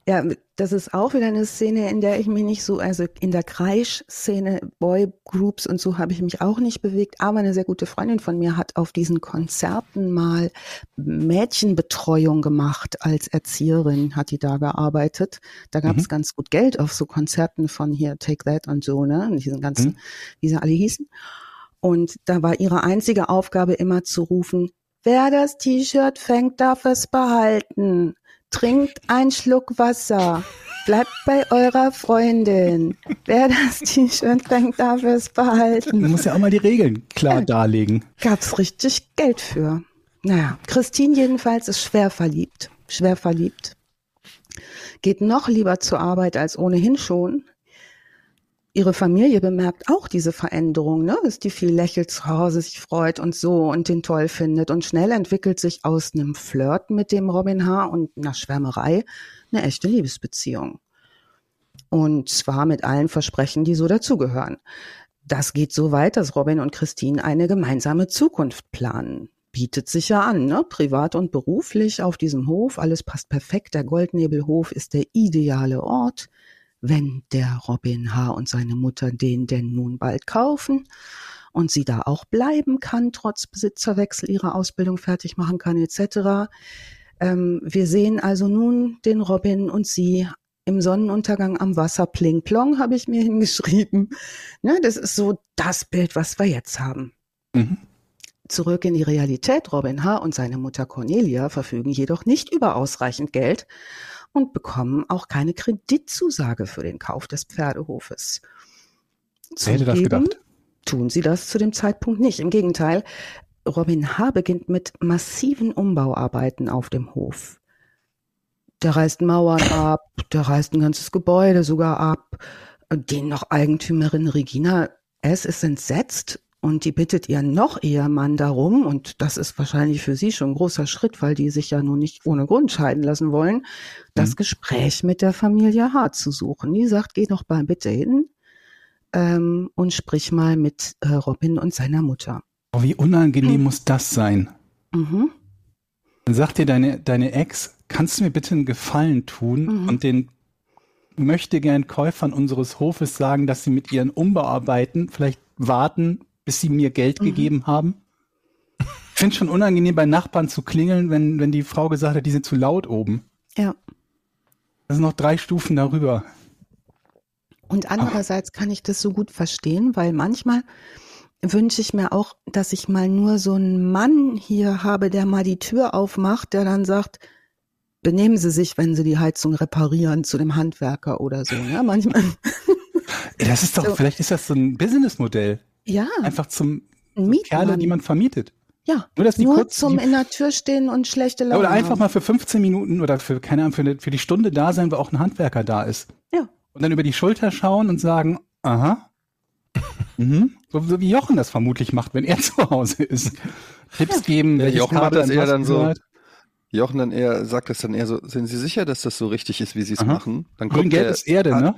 Ja, das ist auch wieder eine Szene, in der ich mich nicht so, also in der Kreisch-Szene, Boygroups und so habe ich mich auch nicht bewegt. Aber eine sehr gute Freundin von mir hat auf diesen Konzerten mal Mädchenbetreuung gemacht als Erzieherin, hat die da gearbeitet. Da gab es Mhm. ganz gut Geld auf so Konzerten von hier Take That und so, ne? Und diesen ganzen, Mhm. wie sie alle hießen. Und da war ihre einzige Aufgabe immer zu rufen, wer das T-Shirt fängt, darf es behalten. Trinkt einen Schluck Wasser. Bleibt bei eurer Freundin. Wer das T-Shirt fängt, darf es Man behalten. muss ja auch mal die Regeln klar darlegen. Gab's richtig Geld für. Naja, Christine jedenfalls ist schwer verliebt. Schwer verliebt. Geht noch lieber zur Arbeit als ohnehin schon. Ihre Familie bemerkt auch diese Veränderung, ne? dass die viel lächelt zu Hause, sich freut und so und den toll findet. Und schnell entwickelt sich aus einem Flirt mit dem Robin H. und einer Schwärmerei eine echte Liebesbeziehung. Und zwar mit allen Versprechen, die so dazugehören. Das geht so weit, dass Robin und Christine eine gemeinsame Zukunft planen. Bietet sich ja an, ne? privat und beruflich auf diesem Hof. Alles passt perfekt. Der Goldnebelhof ist der ideale Ort wenn der Robin H. und seine Mutter den denn nun bald kaufen und sie da auch bleiben kann, trotz Besitzerwechsel ihre Ausbildung fertig machen kann, etc. Ähm, wir sehen also nun den Robin und sie im Sonnenuntergang am Wasser, pling plong, habe ich mir hingeschrieben. Ne, das ist so das Bild, was wir jetzt haben. Mhm. Zurück in die Realität. Robin H. und seine Mutter Cornelia verfügen jedoch nicht über ausreichend Geld und bekommen auch keine Kreditzusage für den Kauf des Pferdehofes. Wer hätte das gedacht? Tun sie das zu dem Zeitpunkt nicht. Im Gegenteil, Robin H. beginnt mit massiven Umbauarbeiten auf dem Hof. Der reißt Mauern ab, der reißt ein ganzes Gebäude sogar ab. Den noch Eigentümerin Regina S. ist entsetzt und die bittet ihren noch Ehemann darum, und das ist wahrscheinlich für sie schon ein großer Schritt, weil die sich ja nun nicht ohne Grund scheiden lassen wollen, das Mhm. Gespräch mit der Familie H. zu suchen. Die sagt, geh doch mal bitte hin ähm, und sprich mal mit äh, Robin und seiner Mutter. Oh, wie unangenehm muss das sein? Mhm. Dann sagt dir deine, deine Ex, kannst du mir bitte einen Gefallen tun Mhm. und den möchte gern Käufern unseres Hofes sagen, dass sie mit ihren Umbauarbeiten vielleicht warten, bis sie mir Geld Mhm. gegeben haben? Ich finde schon unangenehm, bei Nachbarn zu klingeln, wenn, wenn die Frau gesagt hat, die sind zu laut oben. Ja. Das sind noch drei Stufen darüber. Und andererseits kann ich das so gut verstehen, weil manchmal wünsche ich mir auch, dass ich mal nur so einen Mann hier habe, der mal die Tür aufmacht, der dann sagt, benehmen Sie sich, wenn Sie die Heizung reparieren, zu dem Handwerker oder so. Ne? Manchmal, Ey, Das ist doch, So. vielleicht ist das so ein Businessmodell. Ja, Einfach zum Kerle, Mietmann. die man vermietet. ja, Nur, dass die nur kurz, zum die, in der Tür stehen und schlechte Laune oder einfach haben. mal für 15 Minuten oder für, keine Ahnung, für, eine, für die Stunde da sein, wo auch ein Handwerker da ist. Ja. Und dann über die Schulter schauen und sagen, aha. Mhm. So, so wie Jochen das vermutlich macht, wenn er zu Hause ist. Tipps geben, Ja, Jochen macht Kabel das an eher was dann so, gehört. Jochen dann eher, sagt das dann eher so, sind Sie sicher, dass das so richtig ist, wie Sie es machen? Dann Grün, guckt, gelb der, ist Erde, ne?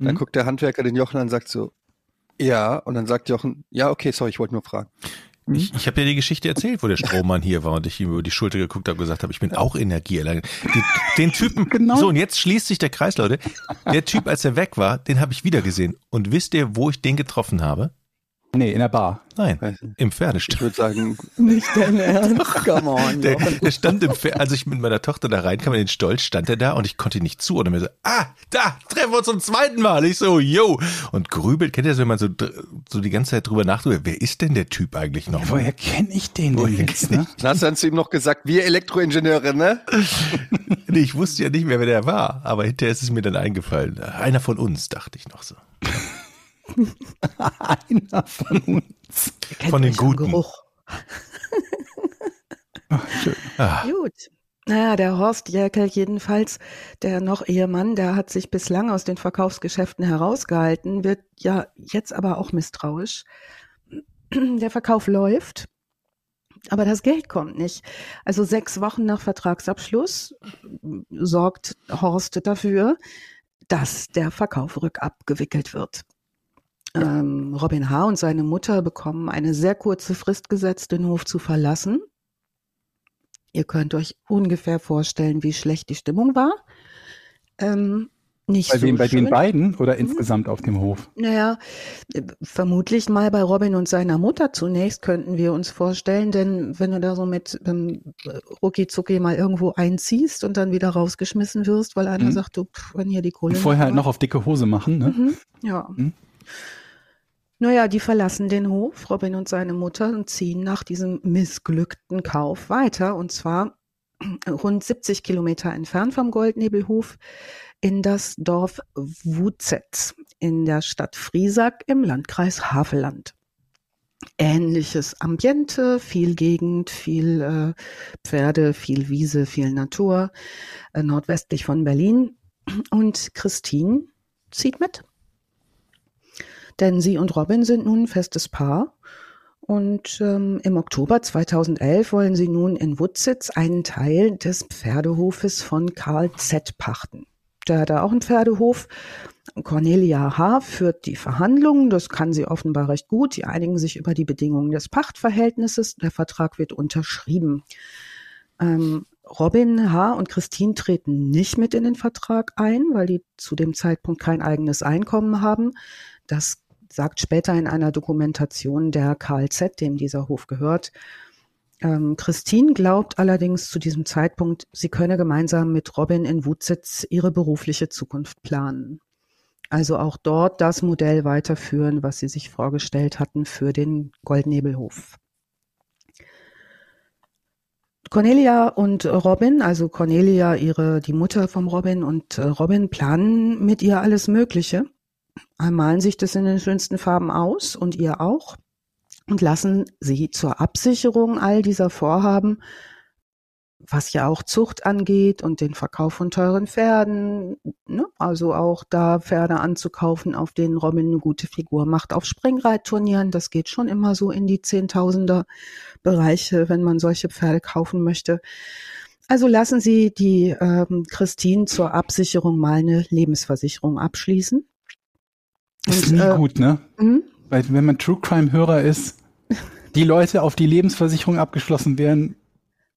dann Mhm. guckt der Handwerker den Jochen an und sagt so, ja, und dann sagt Jochen, ja, okay, sorry, ich wollte nur fragen. Ich, ich habe ja die Geschichte erzählt, wo der Strohmann hier war und ich ihm über die Schulter geguckt habe und gesagt habe, ich bin auch Energieerlangen. Den, den Typen, Genau. so und jetzt schließt sich der Kreis, Leute. Der Typ, als er weg war, den habe ich wieder gesehen. Und wisst ihr, wo ich den getroffen habe? Nee, in der Bar. Nein, im Ich Pferdestall. würde sagen, Nicht dein Ernst? Come on. Der, der stand im Pferd, als ich mit meiner Tochter da reinkam in den Stolz, stand er da und ich konnte ihn nicht zuordnen. Mir so, ah, da, treffen wir uns zum zweiten Mal. Ich so, yo. Und grübelt, kennt ihr das, wenn man so, so die ganze Zeit drüber nachdenkt, wer ist denn der Typ eigentlich noch? Woher kenne ich den denn Woher jetzt? kenn Ne? dann hast du dann zu ihm noch gesagt, wir Elektroingenieure, ne? Nee, ich wusste ja nicht mehr, wer der war, aber hinterher ist es mir dann eingefallen. Einer von uns, dachte ich noch so. Einer von uns. Kennt von den Guten. Geruch. Ah, Gut. Naja, der Horst Jäckel jedenfalls, der noch Ehemann, der hat sich bislang aus den Verkaufsgeschäften herausgehalten, wird ja jetzt aber auch misstrauisch. Der Verkauf läuft, aber das Geld kommt nicht. Also sechs Wochen nach Vertragsabschluss sorgt Horst dafür, dass der Verkauf rückabgewickelt wird. Ähm, Robin H. und seine Mutter bekommen eine sehr kurze Frist gesetzt, den Hof zu verlassen. Ihr könnt euch ungefähr vorstellen, wie schlecht die Stimmung war. Ähm, nicht Bei so wem? Bei den beiden oder insgesamt auf dem Hof? Naja, äh, vermutlich mal bei Robin und seiner Mutter zunächst könnten wir uns vorstellen, denn wenn du da so mit ähm, rucki zucki mal irgendwo einziehst und dann wieder rausgeschmissen wirst, weil einer Mhm. sagt, du, pff, wenn hier die Kohle Und vorher halt noch auf dicke Hose machen, ne? Mhm, ja. Naja, die verlassen den Hof, Robin und seine Mutter, und ziehen nach diesem missglückten Kauf weiter. Und zwar rund 70 Kilometer entfernt vom Goldnebelhof in das Dorf Wutzetz in der Stadt Friesack im Landkreis Havelland. Ähnliches Ambiente, viel Gegend, viel äh, Pferde, viel Wiese, viel Natur, äh, nordwestlich von Berlin. Und Christine zieht mit. Denn sie und Robin sind nun ein festes Paar. Und ähm, im Oktober 2011 wollen sie nun in Wutzitz einen Teil des Pferdehofes von Karl Z. pachten. Der hat da auch einen Pferdehof. Cornelia H. führt die Verhandlungen. Das kann sie offenbar recht gut. Die einigen sich über die Bedingungen des Pachtverhältnisses. Der Vertrag wird unterschrieben. Ähm, Robin H. und Christine treten nicht mit in den Vertrag ein, weil die zu dem Zeitpunkt kein eigenes Einkommen haben. Das sagt später in einer Dokumentation der KLZ, dem dieser Hof gehört. Ähm, Christine glaubt allerdings zu diesem Zeitpunkt, sie könne gemeinsam mit Robin in Wutzitz ihre berufliche Zukunft planen. Also auch dort das Modell weiterführen, was sie sich vorgestellt hatten für den Goldnebelhof. Cornelia und Robin, also Cornelia, ihre, die Mutter vom Robin und äh, Robin planen mit ihr alles Mögliche, malen sich das in den schönsten Farben aus und ihr auch und lassen sie zur Absicherung all dieser Vorhaben, was ja auch Zucht angeht und den Verkauf von teuren Pferden, ne? also auch da Pferde anzukaufen, auf denen Robin eine gute Figur macht, auf Springreitturnieren, das geht schon immer so in die Zehntausender Bereiche, wenn man solche Pferde kaufen möchte. Also lassen Sie die ähm, Christine zur Absicherung mal eine Lebensversicherung abschließen. Ist Und, nie äh, gut, ne? hm? Weil wenn man True Crime Hörer ist, die Leute, auf die Lebensversicherung abgeschlossen werden,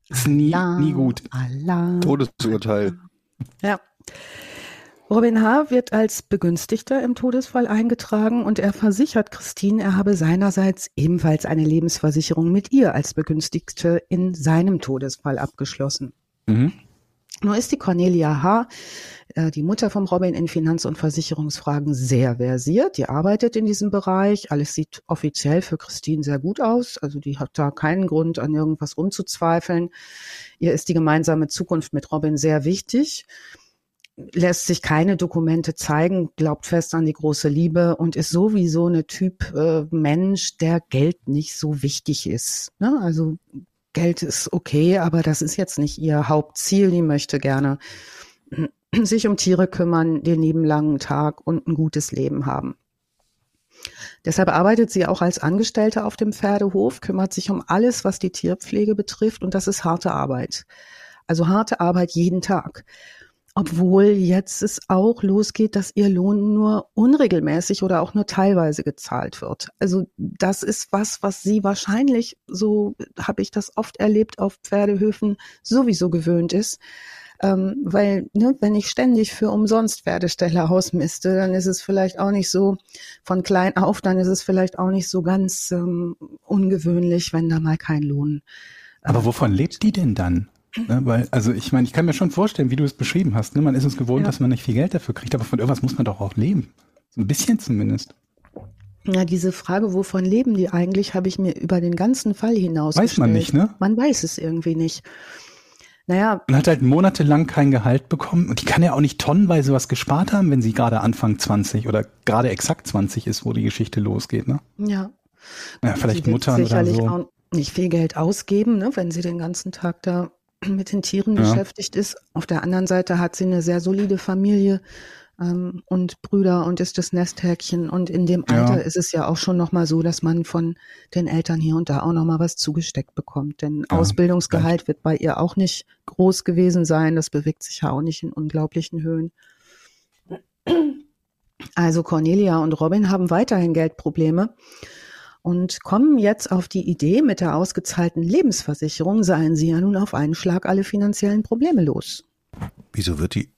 ist nie, Alarm, nie gut. Alarm. Todesurteil. Ja. Robin H. wird als Begünstigter im Todesfall eingetragen und er versichert Christine, er habe seinerseits ebenfalls eine Lebensversicherung mit ihr als Begünstigte in seinem Todesfall abgeschlossen. Mhm. Nur ist die Cornelia H., äh, die Mutter vom Robin in Finanz- und Versicherungsfragen, sehr versiert. Die arbeitet in diesem Bereich. Alles sieht offiziell für Christine sehr gut aus. Also die hat da keinen Grund, an irgendwas rumzuzweifeln. Ihr ist die gemeinsame Zukunft mit Robin sehr wichtig. Lässt sich keine Dokumente zeigen, glaubt fest an die große Liebe und ist sowieso eine Typ äh, Mensch, der Geld nicht so wichtig ist. Ne? Also Geld ist okay, aber das ist jetzt nicht ihr Hauptziel. Die möchte gerne sich um Tiere kümmern, den lieben langen Tag und ein gutes Leben haben. Deshalb arbeitet sie auch als Angestellte auf dem Pferdehof, kümmert sich um alles, was die Tierpflege betrifft und das ist harte Arbeit. Also harte Arbeit jeden Tag. Obwohl jetzt es auch losgeht, dass ihr Lohn nur unregelmäßig oder auch nur teilweise gezahlt wird. Also das ist was, was sie wahrscheinlich, so habe ich das oft erlebt auf Pferdehöfen, sowieso gewöhnt ist. Ähm, weil, ne, wenn ich ständig für umsonst Pferdeställe ausmiste, dann ist es vielleicht auch nicht so von klein auf, dann ist es vielleicht auch nicht so ganz ähm, ungewöhnlich, wenn da mal kein Lohn. Aber wovon lebt die denn dann? Ne, weil, also ich meine, ich kann mir schon vorstellen, wie du es beschrieben hast. Ne? Man ist es gewohnt, ja. dass man nicht viel Geld dafür kriegt, aber von irgendwas muss man doch auch leben. So ein bisschen zumindest. Ja, diese Frage, wovon leben die eigentlich, habe ich mir über den ganzen Fall hinaus Weiß man nicht, ne? Man weiß es irgendwie nicht. Naja. Man hat halt monatelang kein Gehalt bekommen und die kann ja auch nicht tonnenweise was gespart haben, wenn sie gerade Anfang 20 oder gerade exakt 20 ist, wo die Geschichte losgeht, ne? Ja. Ja, vielleicht Mutter oder so. Auch nicht viel Geld ausgeben, ne, wenn sie den ganzen Tag da mit den Tieren ja. beschäftigt ist. Auf der anderen Seite hat sie eine sehr solide Familie ähm, und Brüder und ist das Nesthäkchen. Und in dem Alter ja. ist es ja auch schon nochmal so, dass man von den Eltern hier und da auch nochmal was zugesteckt bekommt. Denn ja, Ausbildungsgehalt wird bei ihr auch nicht groß gewesen sein. Das bewegt sich ja auch nicht in unglaublichen Höhen. Also Cornelia und Robin haben weiterhin Geldprobleme und kommen jetzt auf die Idee, mit der ausgezahlten Lebensversicherung seien sie ja nun auf einen Schlag alle finanziellen Probleme los. Wieso wird die,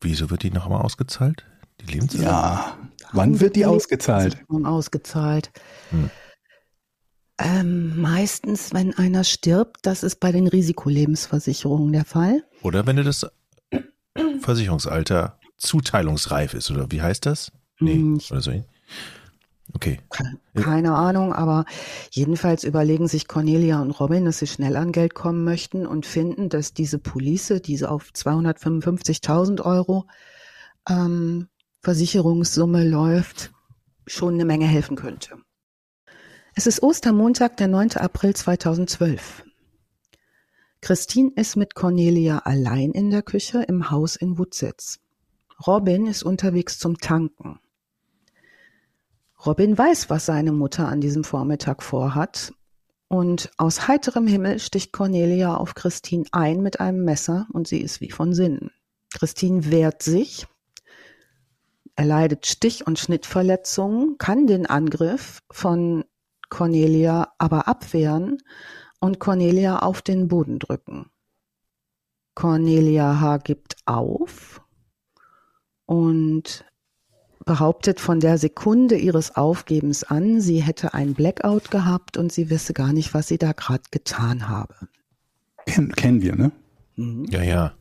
wieso wird die nochmal ausgezahlt? Die Lebensversicherung? Ja, wann wird die ausgezahlt? Ausgezahlt. Hm. Ähm, meistens, wenn einer stirbt, das ist bei den Risikolebensversicherungen der Fall. Oder wenn das Versicherungsalter zuteilungsreif ist, oder wie heißt das? Nee, hm, oder so. Okay. Keine Ahnung, aber jedenfalls überlegen sich Cornelia und Robin, dass sie schnell an Geld kommen möchten und finden, dass diese Police, diese auf 255.000 Euro ähm, Versicherungssumme läuft, schon eine Menge helfen könnte. Es ist Ostermontag, der 9. April 2012. Christine ist mit Cornelia allein in der Küche im Haus in Wutzitz. Robin ist unterwegs zum Tanken. Robin weiß, was seine Mutter an diesem Vormittag vorhat. Und aus heiterem Himmel sticht Cornelia auf Christine ein mit einem Messer und sie ist wie von Sinnen. Christine wehrt sich, erleidet Stich- und Schnittverletzungen, kann den Angriff von Cornelia aber abwehren und Cornelia auf den Boden drücken. Cornelia H. gibt auf und behauptet von der Sekunde ihres Aufgebens an, sie hätte ein Blackout gehabt und sie wisse gar nicht, was sie da gerade getan habe. Ken, kennen wir, ne? Mhm. Ja, ja.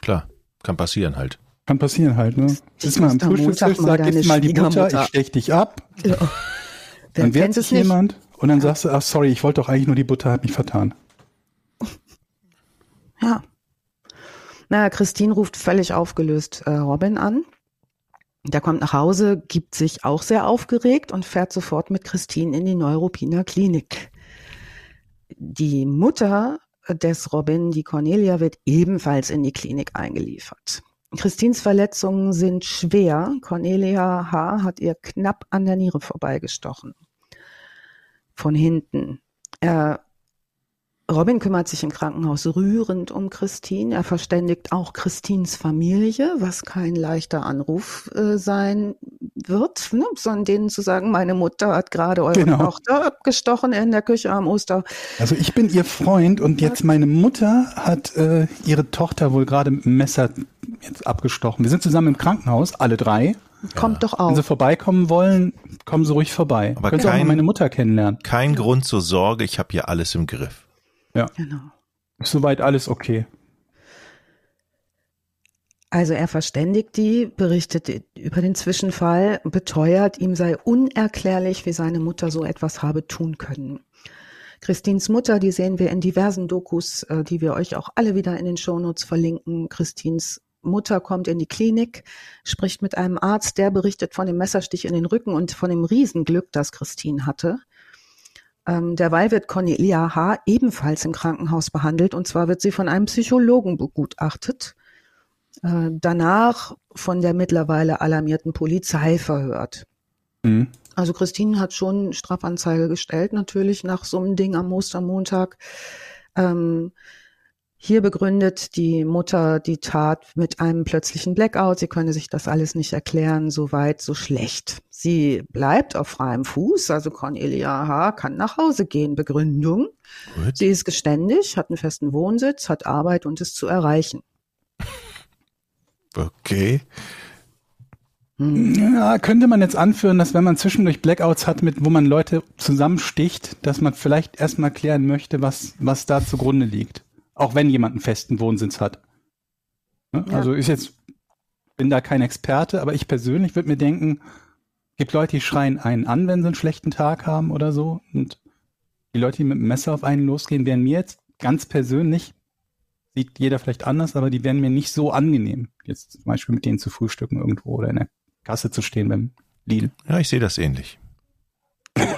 Klar, kann passieren halt. Kann passieren halt, ne? Ist mal am Frühstückstisch, sag jetzt mal die Mutter, ich stech dich ab. Ja. Dann wehrt sich jemand und dann ja. sagst du, ach sorry, ich wollte doch eigentlich nur die Butter, hat mich vertan. Ja. Naja, Christine ruft völlig aufgelöst äh, Robin an der kommt nach Hause, gibt sich auch sehr aufgeregt und fährt sofort mit Christine in die Neuropiner Klinik. Die Mutter des Robin, die Cornelia, wird ebenfalls in die Klinik eingeliefert. Christines Verletzungen sind schwer. Cornelia H. hat ihr knapp an der Niere vorbeigestochen. Von hinten. Er Robin kümmert sich im Krankenhaus rührend um Christine. Er verständigt auch Christines Familie, was kein leichter Anruf äh, sein wird, ne? sondern denen zu sagen, meine Mutter hat gerade eure genau. Tochter abgestochen in der Küche am Oster. Also ich bin ihr Freund und jetzt meine Mutter hat äh, ihre Tochter wohl gerade mit dem Messer jetzt abgestochen. Wir sind zusammen im Krankenhaus, alle drei. Kommt ja. doch auch. Wenn Sie vorbeikommen wollen, kommen Sie ruhig vorbei. Aber Können kein, Sie auch mal meine Mutter kennenlernen. Kein Grund zur Sorge, ich habe hier alles im Griff. Ja. Genau. Soweit alles okay. Also er verständigt die, berichtet über den Zwischenfall, beteuert, ihm sei unerklärlich, wie seine Mutter so etwas habe tun können. Christins Mutter, die sehen wir in diversen Dokus, äh, die wir euch auch alle wieder in den Shownotes verlinken. Christins Mutter kommt in die Klinik, spricht mit einem Arzt, der berichtet von dem Messerstich in den Rücken und von dem Riesenglück, das Christine hatte. Ähm, derweil wird Cornelia H. ebenfalls im Krankenhaus behandelt und zwar wird sie von einem Psychologen begutachtet, äh, danach von der mittlerweile alarmierten Polizei verhört. Mhm. Also Christine hat schon Strafanzeige gestellt, natürlich nach so einem Ding am Ostermontag. Ähm, Hier begründet die Mutter die Tat mit einem plötzlichen Blackout. Sie könne sich das alles nicht erklären, so weit, so schlecht. Sie bleibt auf freiem Fuß, also Cornelia H. kann nach Hause gehen. Begründung. Gut. Sie ist geständig, hat einen festen Wohnsitz, hat Arbeit und ist zu erreichen. Okay. Ja, könnte man jetzt anführen, dass wenn man zwischendurch Blackouts hat, mit wo man Leute zusammensticht, dass man vielleicht erstmal klären möchte, was, was da zugrunde liegt. Auch wenn jemand einen festen Wohnsitz hat. Ne? Ja. Also ist jetzt, bin da kein Experte, aber ich persönlich würde mir denken, gibt Leute, die schreien einen an, wenn sie einen schlechten Tag haben oder so. Und die Leute, die mit dem Messer auf einen losgehen, wären mir jetzt ganz persönlich, sieht jeder vielleicht anders, aber die wären mir nicht so angenehm. Jetzt zum Beispiel mit denen zu frühstücken irgendwo oder in der Kasse zu stehen beim Lidl. Ja, ich sehe das ähnlich.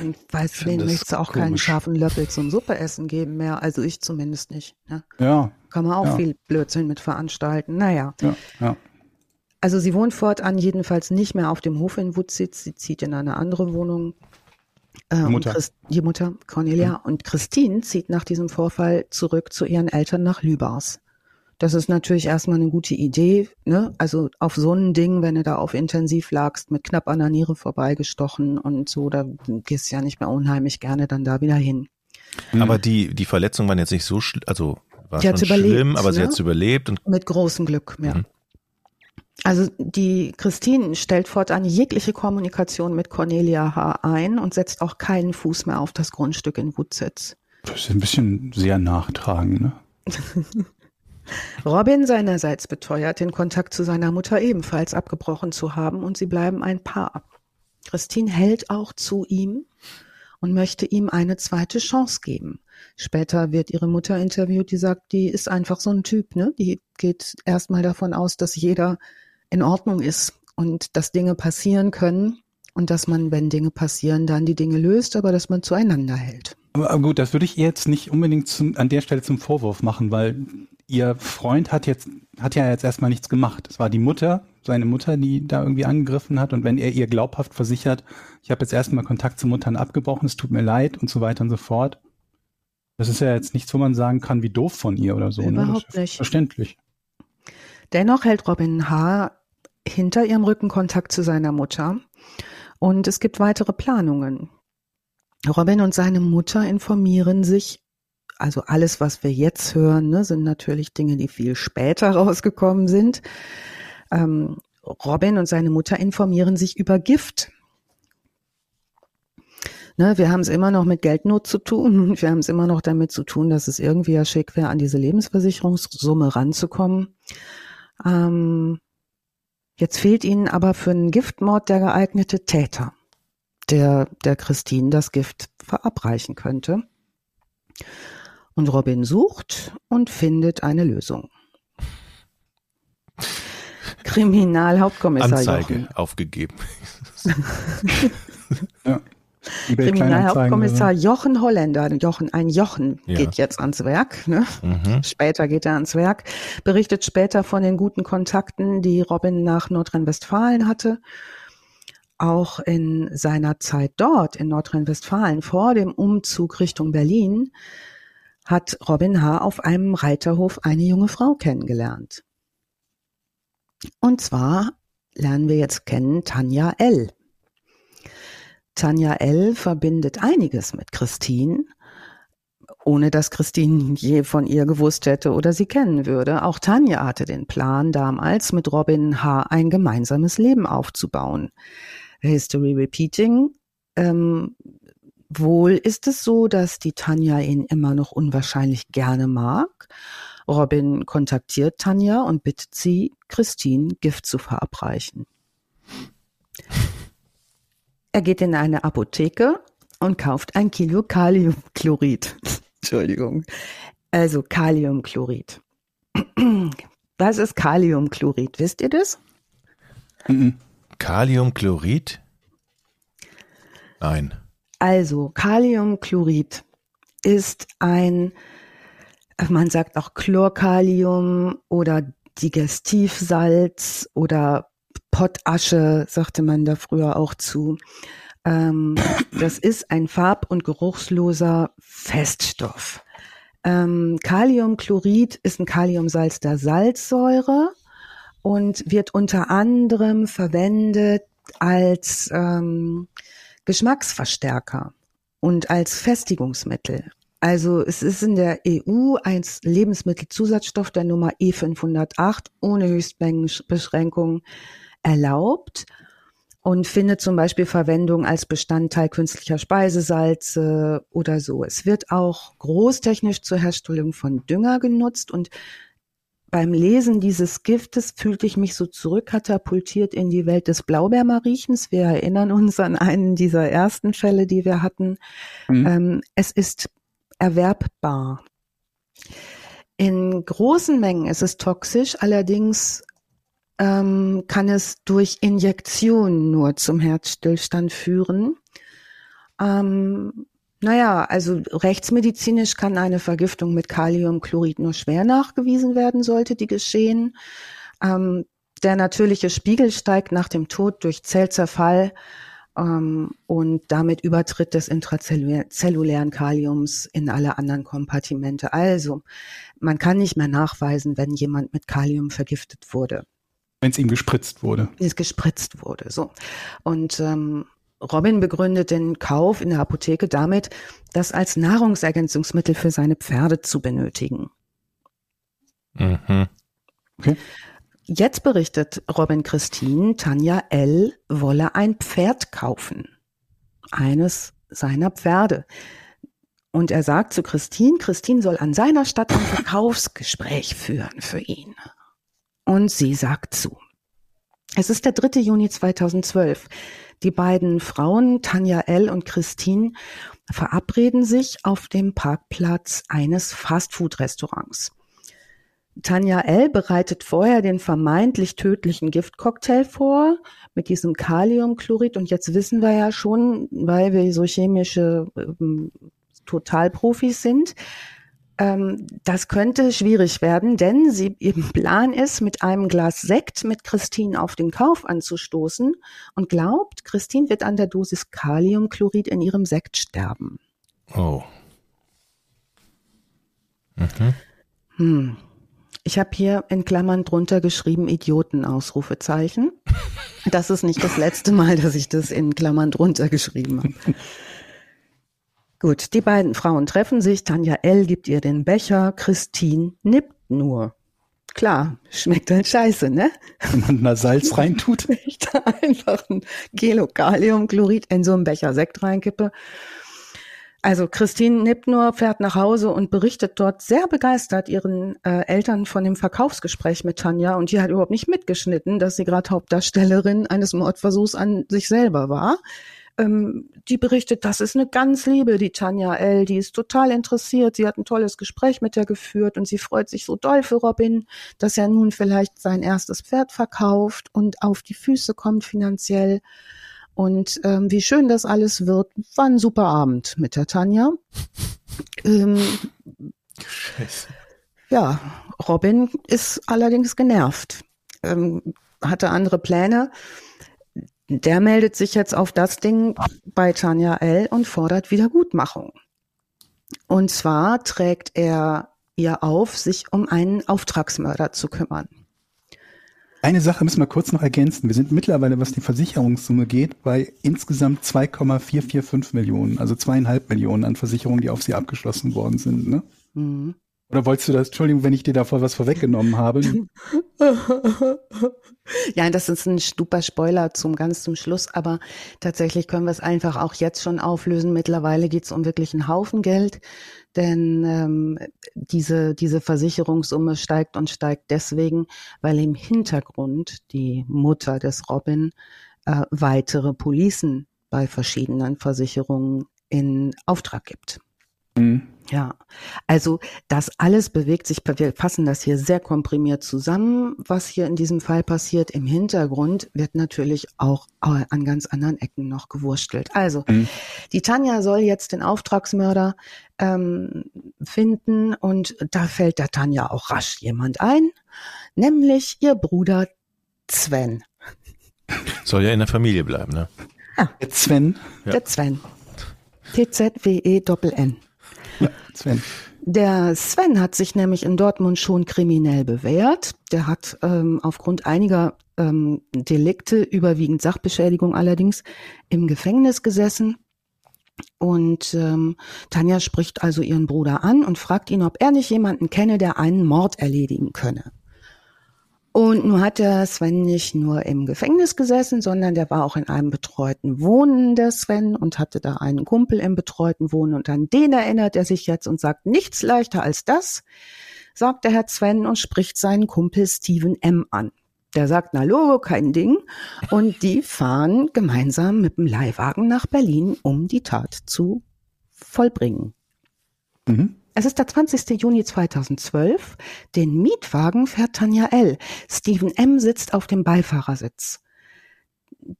Und weiß finde denen das möchte es auch keinen komisch. scharfen Löffel zum Suppeessen geben mehr. Also ich zumindest nicht. Ne? Ja, Kann man auch Ja. viel Blödsinn mit veranstalten. Naja. ja, ja. Also sie wohnt fortan jedenfalls nicht mehr auf dem Hof in Wutzitz. Sie zieht in eine andere Wohnung. Äh, und Mutter. Christ, die Mutter, Cornelia. Und Christine zieht nach diesem Vorfall zurück zu ihren Eltern nach Lübars. Das ist natürlich erstmal eine gute Idee. Ne? Also auf so ein Ding, wenn du da auf intensiv lagst, mit knapp an der Niere vorbeigestochen und so, da gehst du ja nicht mehr unheimlich gerne dann da wieder hin. Mhm. Aber die, die Verletzungen waren jetzt nicht so, schl also war Die schon schlimm, aber sie ne? hat es überlebt und Mit großem Glück, ja. Mhm. Also die Christine stellt fortan jegliche Kommunikation mit Cornelia H. ein und setzt auch keinen Fuß mehr auf das Grundstück in Wutzitz. Das ist ein bisschen sehr nachtragend, ne? Robin seinerseits beteuert, den Kontakt zu seiner Mutter ebenfalls abgebrochen zu haben und sie bleiben ein Paar. Christine hält auch zu ihm und möchte ihm eine zweite Chance geben. Später wird ihre Mutter interviewt, die sagt, die ist einfach so ein Typ, ne? Die geht erstmal davon aus, dass jeder in Ordnung ist und dass Dinge passieren können und dass man, wenn Dinge passieren, dann die Dinge löst, aber dass man zueinander hält. Aber gut, das würde ich jetzt nicht unbedingt zum, an der Stelle zum Vorwurf machen, weil ihr Freund hat jetzt, hat ja jetzt erstmal nichts gemacht. Es war die Mutter, seine Mutter, die da irgendwie angegriffen hat. Und wenn er ihr glaubhaft versichert, ich habe jetzt erstmal Kontakt zu Muttern abgebrochen, es tut mir leid und so weiter und so fort. Das ist ja jetzt nichts, wo man sagen kann, wie doof von ihr oder so. ne? Überhaupt ist nicht. Verständlich. Dennoch hält Robin H. hinter ihrem Rücken Kontakt zu seiner Mutter und es gibt weitere Planungen. Robin und seine Mutter informieren sich, also alles, was wir jetzt hören, ne, sind natürlich Dinge, die viel später rausgekommen sind. Ähm, Robin und seine Mutter informieren sich über Gift. Ne, wir haben es immer noch mit Geldnot zu tun wir haben es immer noch damit zu tun, dass es irgendwie ja schick wäre, an diese Lebensversicherungssumme ranzukommen. Ähm, jetzt fehlt ihnen aber für einen Giftmord der geeignete Täter, der der Christine das Gift verabreichen könnte. Und Robin sucht und findet eine Lösung. Kriminalhauptkommissar Anzeige Jochen. aufgegeben. Ja. Kriminalhauptkommissar Jochen Holländer, Jochen, ein Jochen Ja. geht jetzt ans Werk, ne? Mhm. Später geht er ans Werk, berichtet später von den guten Kontakten, die Robin nach Nordrhein-Westfalen hatte. Auch in seiner Zeit dort in Nordrhein-Westfalen vor dem Umzug Richtung Berlin hat Robin H. auf einem Reiterhof eine junge Frau kennengelernt. Und zwar lernen wir jetzt kennen Tanja L. Tanja L. verbindet einiges mit Christine, ohne dass Christine je von ihr gewusst hätte oder sie kennen würde. Auch Tanja hatte den Plan, damals mit Robin H. ein gemeinsames Leben aufzubauen. History repeating. Ähm, wohl ist es so, dass die Tanja ihn immer noch unwahrscheinlich gerne mag. Robin kontaktiert Tanja und bittet sie, Christine Gift zu verabreichen. Er geht in eine Apotheke und kauft ein Kilo Kaliumchlorid. Entschuldigung. Also Kaliumchlorid. Was ist Kaliumchlorid? Wisst ihr das? Kaliumchlorid? Nein. Also Kaliumchlorid ist ein, man sagt auch Chlorkalium oder Digestivsalz oder Pottasche, sagte man da früher auch zu. Ähm, das ist ein farb- und geruchsloser Feststoff. Ähm, Kaliumchlorid ist ein Kaliumsalz der Salzsäure und wird unter anderem verwendet als ähm, Geschmacksverstärker und als Festigungsmittel. Also es ist in der EU ein Lebensmittelzusatzstoff der Nummer E508 ohne Höchstmengenbeschränkung erlaubt und findet zum Beispiel Verwendung als Bestandteil künstlicher Speisesalze oder so. Es wird auch großtechnisch zur Herstellung von Dünger genutzt und beim Lesen dieses Giftes fühlte ich mich so zurückkatapultiert in die Welt des Blaubeermariechens. Wir erinnern uns an einen dieser ersten Fälle, die wir hatten. Mhm. Ähm, es ist erwerbbar. In großen Mengen ist es toxisch, allerdings ähm, kann es durch Injektion nur zum Herzstillstand führen. Ähm, naja, also rechtsmedizinisch kann eine Vergiftung mit Kaliumchlorid nur schwer nachgewiesen werden, sollte die geschehen. Ähm, der natürliche Spiegel steigt nach dem Tod durch Zellzerfall ähm, und damit Übertritt des intrazellulären Kaliums in alle anderen Kompartimente. Also man kann nicht mehr nachweisen, wenn jemand mit Kalium vergiftet wurde. Wenn es ihm gespritzt wurde. Wenn es gespritzt wurde, so. Und ähm, Robin begründet den Kauf in der Apotheke damit, das als Nahrungsergänzungsmittel für seine Pferde zu benötigen. Mhm. Okay. Jetzt berichtet Robin Christine, Tanja L. wolle ein Pferd kaufen. Eines seiner Pferde. Und er sagt zu Christine, Christine soll an seiner Stadt ein Verkaufsgespräch führen für ihn. Und sie sagt zu. Es ist der 3. Juni 2012. Die beiden Frauen, Tanja L. und Christine, verabreden sich auf dem Parkplatz eines Fastfood-Restaurants. Tanja L. bereitet vorher den vermeintlich tödlichen Giftcocktail vor mit diesem Kaliumchlorid und jetzt wissen wir ja schon, weil wir so chemische ähm, Totalprofis sind, das könnte schwierig werden, denn sie, ihr Plan ist, mit einem Glas Sekt mit Christine auf den Kauf anzustoßen und glaubt, Christine wird an der Dosis Kaliumchlorid in ihrem Sekt sterben. Oh. Mhm. Hm. Ich habe hier in Klammern drunter geschrieben Idioten Ausrufezeichen. Das ist nicht das letzte Mal, dass ich das in Klammern drunter geschrieben habe. Gut, die beiden Frauen treffen sich. Tanja L. gibt ihr den Becher. Christine nippt nur. Klar, schmeckt halt scheiße, ne? Wenn man da Salz reintut. Wenn ich da einfach ein Kilo Kaliumchlorid in so einen Becher Sekt reinkippe, also Christine Nippnur fährt nach Hause und berichtet dort sehr begeistert ihren äh, Eltern von dem Verkaufsgespräch mit Tanja und die hat überhaupt nicht mitgeschnitten, dass sie gerade Hauptdarstellerin eines Mordversuchs an sich selber war. Ähm, die berichtet, das ist eine ganz liebe, die Tanja L., die ist total interessiert, sie hat ein tolles Gespräch mit der geführt und sie freut sich so doll für Robin, dass er nun vielleicht sein erstes Pferd verkauft und auf die Füße kommt finanziell. Und ähm, wie schön das alles wird, war ein super Abend mit der Tanja. Ähm, Scheiße. Ja, Robin ist allerdings genervt, ähm, hatte andere Pläne. Der meldet sich jetzt auf das Ding bei Tanja L. und fordert Wiedergutmachung. Und zwar trägt er ihr auf, sich um einen Auftragsmörder zu kümmern. Eine Sache müssen wir kurz noch ergänzen. Wir sind mittlerweile, was die Versicherungssumme geht, bei insgesamt 2,445 Millionen, also zweieinhalb Millionen an Versicherungen, die auf sie abgeschlossen worden sind. Ne? Mhm. Oder wolltest du das, Entschuldigung, wenn ich dir davor was vorweggenommen habe? ja, das ist ein super Spoiler zum ganz zum Schluss, aber tatsächlich können wir es einfach auch jetzt schon auflösen. Mittlerweile geht es um wirklich einen Haufen Geld, denn ähm, diese, diese Versicherungssumme steigt und steigt deswegen, weil im Hintergrund die Mutter des Robin äh, weitere Policen bei verschiedenen Versicherungen in Auftrag gibt. Mhm. Ja, also das alles bewegt sich, wir fassen das hier sehr komprimiert zusammen, was hier in diesem Fall passiert. Im Hintergrund wird natürlich auch an ganz anderen Ecken noch gewurstelt. Also, mhm. die Tanja soll jetzt den Auftragsmörder ähm, finden und da fällt der Tanja auch rasch jemand ein, nämlich ihr Bruder Sven. Soll ja in der Familie bleiben, ne? Ja. Der Sven. Ja. Der Sven. T-Z-W-E-Doppel-N. Sven. Der Sven hat sich nämlich in Dortmund schon kriminell bewährt. Der hat ähm, aufgrund einiger ähm, Delikte, überwiegend Sachbeschädigung allerdings, im Gefängnis gesessen. Und ähm, Tanja spricht also ihren Bruder an und fragt ihn, ob er nicht jemanden kenne, der einen Mord erledigen könne. Und nun hat der Sven nicht nur im Gefängnis gesessen, sondern der war auch in einem betreuten Wohnen, der Sven, und hatte da einen Kumpel im betreuten Wohnen. Und an den erinnert er sich jetzt und sagt, nichts leichter als das, sagt der Herr Sven und spricht seinen Kumpel Steven M. an. Der sagt, na Logo, kein Ding. Und die fahren gemeinsam mit dem Leihwagen nach Berlin, um die Tat zu vollbringen. Mhm. Es ist der 20. Juni 2012. Den Mietwagen fährt Tanja L. Steven M. sitzt auf dem Beifahrersitz.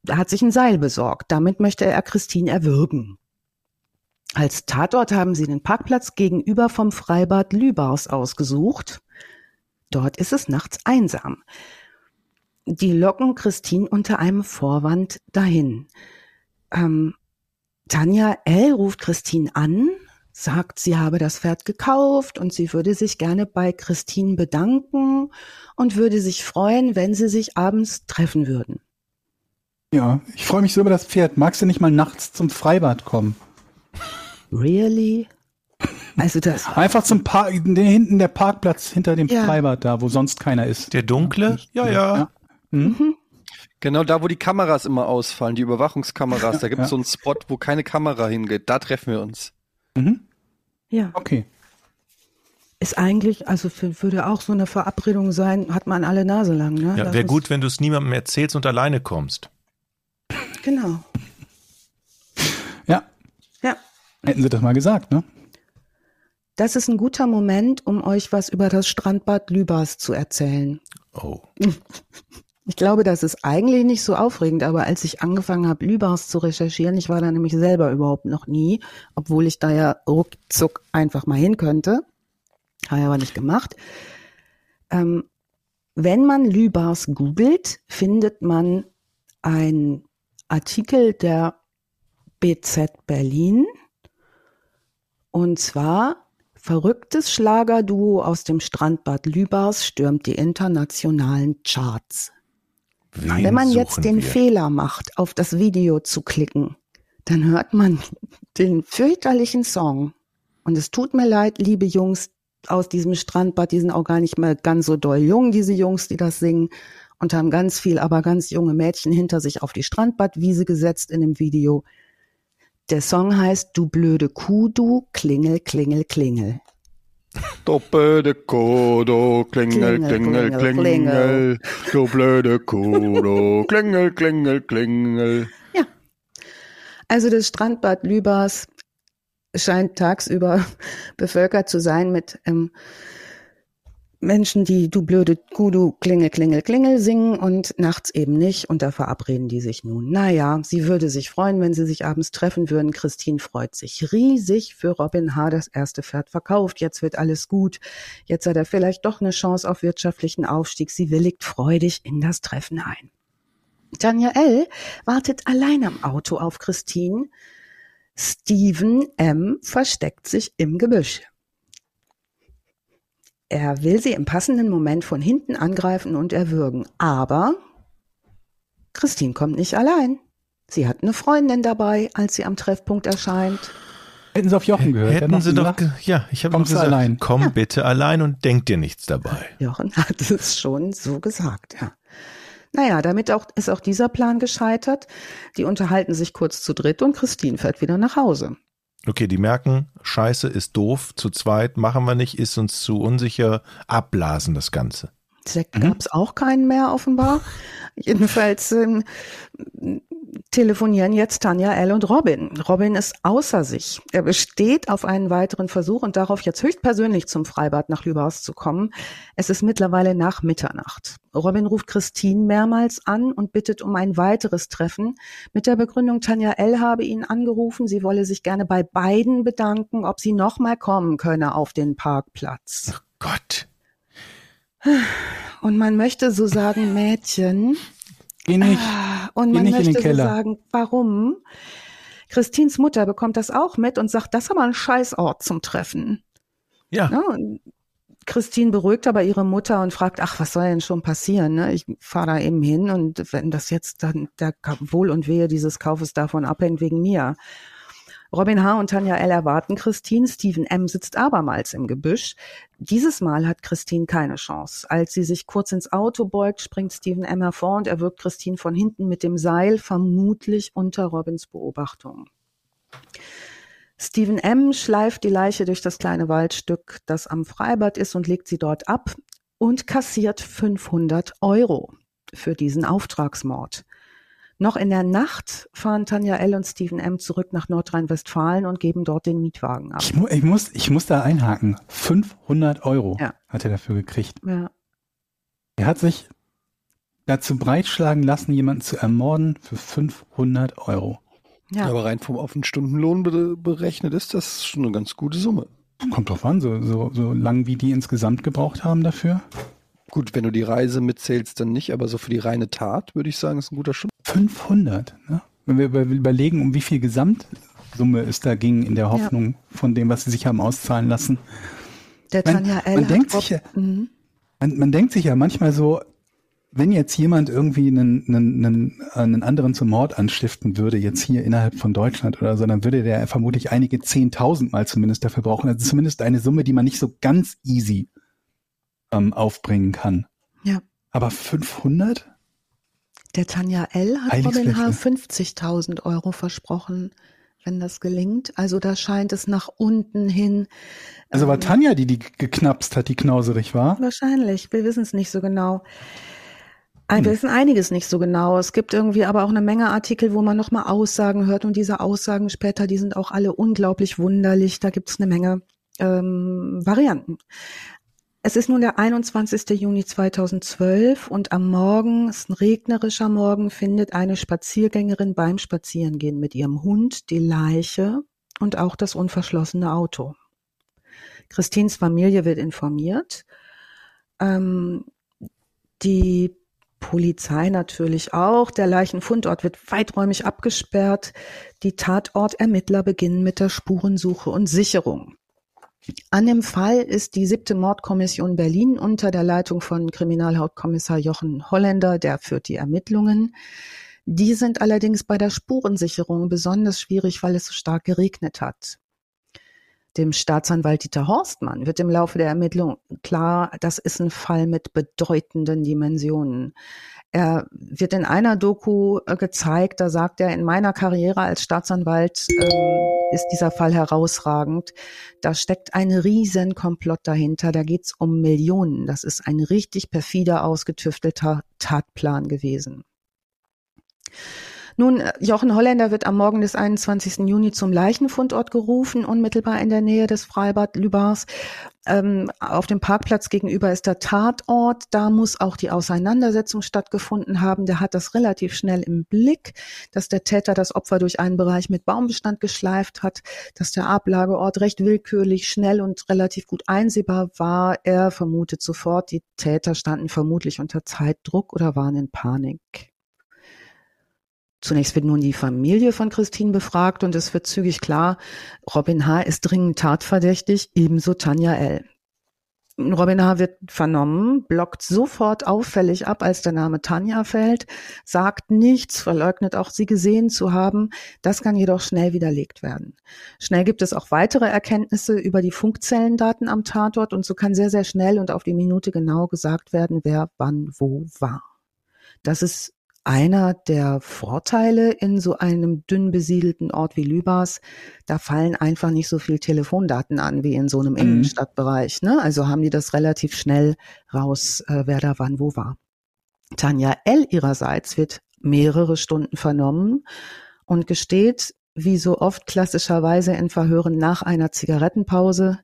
Er hat sich ein Seil besorgt. Damit möchte er Christine erwürgen. Als Tatort haben sie den Parkplatz gegenüber vom Freibad Lübars ausgesucht. Dort ist es nachts einsam. Die locken Christine unter einem Vorwand dahin. Ähm, Tanja L. ruft Christine an, sagt, sie habe das Pferd gekauft und sie würde sich gerne bei Christine bedanken und würde sich freuen, wenn sie sich abends treffen würden. Ja, ich freue mich so über das Pferd. Magst du nicht mal nachts zum Freibad kommen? Really? Also das einfach zum Park, hinten der Parkplatz hinter dem ja. Freibad da, wo sonst keiner ist. Der dunkle? Ja, ja. ja. Hm? Mhm. Genau da, wo die Kameras immer ausfallen, die Überwachungskameras. Da gibt es ja. so einen Spot, wo keine Kamera hingeht. Da treffen wir uns. Mhm. Ja. Okay. Ist eigentlich, also für, würde auch so eine Verabredung sein, hat man alle Nase lang. Ne? Ja, wäre gut, wenn du es niemandem erzählst und alleine kommst. Genau. Ja. Ja. Hätten sie das mal gesagt, ne? Das ist ein guter Moment, um euch was über das Strandbad Lübars zu erzählen. Oh. Ich glaube, das ist eigentlich nicht so aufregend, aber als ich angefangen habe, Lübars zu recherchieren, ich war da nämlich selber überhaupt noch nie, obwohl ich da ja ruckzuck einfach mal hin könnte. Habe ich aber nicht gemacht. Ähm, wenn man Lübars googelt, findet man einen Artikel der BZ Berlin. Und zwar Verrücktes Schlagerduo aus dem Strandbad Lübars stürmt die internationalen Charts. Wen Wenn man jetzt den wir? Fehler macht, auf das Video zu klicken, dann hört man den fürchterlichen Song. Und es tut mir leid, liebe Jungs aus diesem Strandbad, die sind auch gar nicht mehr ganz so doll jung, diese Jungs, die das singen, und haben ganz viel, aber ganz junge Mädchen hinter sich auf die Strandbadwiese gesetzt in dem Video. Der Song heißt Du blöde Kuh, du, klingel, klingel, klingel. Du blöde Kuh, du klingel, klingel, klingel, klingel. Du blöde Kuh, du klingel, klingel, klingel. Ja. Also das Strandbad Lübars scheint tagsüber bevölkert zu sein mit ähm, Menschen, die du blöde Kudu klingel, klingel, klingel singen und nachts eben nicht und da verabreden die sich nun. Naja, sie würde sich freuen, wenn sie sich abends treffen würden. Christine freut sich riesig für Robin H. das erste Pferd verkauft. Jetzt wird alles gut. Jetzt hat er vielleicht doch eine Chance auf wirtschaftlichen Aufstieg. Sie willigt freudig in das Treffen ein. Tanja L. wartet allein am Auto auf Christine. Steven M. versteckt sich im Gebüsch. Er will sie im passenden Moment von hinten angreifen und erwürgen. Aber Christine kommt nicht allein. Sie hat eine Freundin dabei, als sie am Treffpunkt erscheint. Hätten Sie auf Jochen gehört? Hätten Sie doch, ja, ich habe gesagt, allein. komm ja. bitte allein und denk dir nichts dabei. Jochen hat es schon so gesagt, ja. Naja, damit auch, ist auch dieser Plan gescheitert. Die unterhalten sich kurz zu dritt und Christine fährt wieder nach Hause. Okay, die merken, Scheiße ist doof, zu zweit machen wir nicht, ist uns zu unsicher, abblasen das Ganze. Sekt mhm. gab es auch keinen mehr offenbar. Jedenfalls ähm, telefonieren jetzt Tanja, L und Robin. Robin ist außer sich. Er besteht auf einen weiteren Versuch und darauf, jetzt höchstpersönlich zum Freibad nach Lübars zu kommen. Es ist mittlerweile nach Mitternacht. Robin ruft Christine mehrmals an und bittet um ein weiteres Treffen mit der Begründung, Tanja L. habe ihn angerufen, sie wolle sich gerne bei beiden bedanken, ob sie nochmal kommen könne auf den Parkplatz. Ach Gott. Und man möchte so sagen, Mädchen, Geh nicht. Ah, und man möchte so sagen, warum? Christins Mutter bekommt das auch mit und sagt, das ist aber ein Scheißort zum Treffen. Ja. Ne? Und Christine beruhigt aber ihre Mutter und fragt, ach, was soll denn schon passieren? Ne? Ich fahre da eben hin und wenn das jetzt dann der Wohl und Wehe dieses Kaufes davon abhängt, wegen mir. Robin H. und Tanja L. erwarten Christine. Stephen M. sitzt abermals im Gebüsch. Dieses Mal hat Christine keine Chance. Als sie sich kurz ins Auto beugt, springt Stephen M. hervor und erwürgt Christine von hinten mit dem Seil, vermutlich unter Robins Beobachtung. Stephen M. schleift die Leiche durch das kleine Waldstück, das am Freibad ist, und legt sie dort ab und kassiert 500 Euro für diesen Auftragsmord. Noch in der Nacht fahren Tanja L. und Stephen M. zurück nach Nordrhein-Westfalen und geben dort den Mietwagen ab. Ich, mu ich, muss, ich muss da einhaken. 500 Euro ja. hat er dafür gekriegt. Ja. Er hat sich dazu breitschlagen lassen, jemanden zu ermorden für 500 Euro. Ja. Aber rein vom offenen Stundenlohn berechnet ist das schon eine ganz gute Summe. Kommt drauf an, so, so, so lang wie die insgesamt gebraucht haben dafür. Gut, wenn du die Reise mitzählst, dann nicht, aber so für die reine Tat würde ich sagen, ist ein guter Stundenlohn. 500. Ne? Wenn wir überlegen, um wie viel Gesamtsumme es da ging, in der Hoffnung ja. von dem, was sie sich haben auszahlen lassen. Der Tanja L. Man, denkt sich ja, mhm. man, man denkt sich ja manchmal so, wenn jetzt jemand irgendwie einen, einen, einen, einen anderen zum Mord anstiften würde, jetzt hier innerhalb von Deutschland oder so, dann würde der vermutlich einige Zehntausend Mal zumindest dafür brauchen. Also zumindest eine Summe, die man nicht so ganz easy ähm, aufbringen kann. Ja. Aber 500? Der Tanja L. hat Robin H. 50.000 Euro versprochen, wenn das gelingt. Also da scheint es nach unten hin. Also war ähm, Tanja, die die geknapst hat, die knauserig war? Wahrscheinlich. Wir wissen es nicht so genau. Wir hm. wissen einiges nicht so genau. Es gibt irgendwie aber auch eine Menge Artikel, wo man nochmal Aussagen hört und diese Aussagen später, die sind auch alle unglaublich wunderlich. Da gibt es eine Menge ähm, Varianten. Es ist nun der 21. Juni 2012 und am Morgen, es ist ein regnerischer Morgen, findet eine Spaziergängerin beim Spazierengehen mit ihrem Hund die Leiche und auch das unverschlossene Auto. Christins Familie wird informiert. Ähm, die Polizei natürlich auch. Der Leichenfundort wird weiträumig abgesperrt. Die Tatortermittler beginnen mit der Spurensuche und Sicherung. An dem Fall ist die siebte Mordkommission Berlin unter der Leitung von Kriminalhauptkommissar Jochen Holländer, der führt die Ermittlungen. Die sind allerdings bei der Spurensicherung besonders schwierig, weil es so stark geregnet hat. Dem Staatsanwalt Dieter Horstmann wird im Laufe der Ermittlung klar, das ist ein Fall mit bedeutenden Dimensionen. Er wird in einer Doku äh, gezeigt, da sagt er, in meiner Karriere als Staatsanwalt ähm, ist dieser Fall herausragend. Da steckt ein riesen Komplott dahinter. Da geht's um Millionen. Das ist ein richtig perfider, ausgetüftelter Tatplan gewesen. Nun, äh, Jochen Holländer wird am Morgen des 21. Juni zum Leichenfundort gerufen, unmittelbar in der Nähe des Freibad Lübars. Ähm, auf dem Parkplatz gegenüber ist der Tatort. Da muss auch die Auseinandersetzung stattgefunden haben. Der hat das relativ schnell im Blick, dass der Täter das Opfer durch einen Bereich mit Baumbestand geschleift hat, dass der Ablageort recht willkürlich, schnell und relativ gut einsehbar war. Er vermutet sofort, die Täter standen vermutlich unter Zeitdruck oder waren in Panik. Zunächst wird nun die Familie von Christine befragt und es wird zügig klar, Robin H. ist dringend tatverdächtig, ebenso Tanja L. Robin H. wird vernommen, blockt sofort auffällig ab, als der Name Tanja fällt, sagt nichts, verleugnet auch sie gesehen zu haben. Das kann jedoch schnell widerlegt werden. Schnell gibt es auch weitere Erkenntnisse über die Funkzellendaten am Tatort und so kann sehr, sehr schnell und auf die Minute genau gesagt werden, wer wann wo war. Das ist einer der Vorteile in so einem dünn besiedelten Ort wie Lübars, da fallen einfach nicht so viel Telefondaten an wie in so einem mhm. Innenstadtbereich. Ne? Also haben die das relativ schnell raus, äh, wer da wann wo war. Tanja L. ihrerseits wird mehrere Stunden vernommen und gesteht, wie so oft klassischerweise in Verhören nach einer Zigarettenpause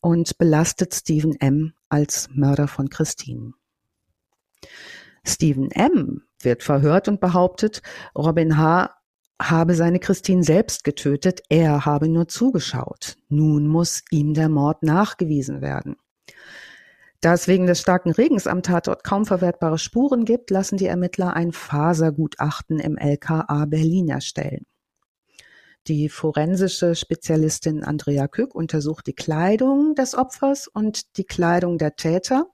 und belastet Stephen M. als Mörder von Christine. Stephen M wird verhört und behauptet, Robin H. habe seine Christine selbst getötet, er habe nur zugeschaut. Nun muss ihm der Mord nachgewiesen werden. Da es wegen des starken Regens am Tatort kaum verwertbare Spuren gibt, lassen die Ermittler ein Fasergutachten im LKA Berlin erstellen. Die forensische Spezialistin Andrea Kück untersucht die Kleidung des Opfers und die Kleidung der Täter.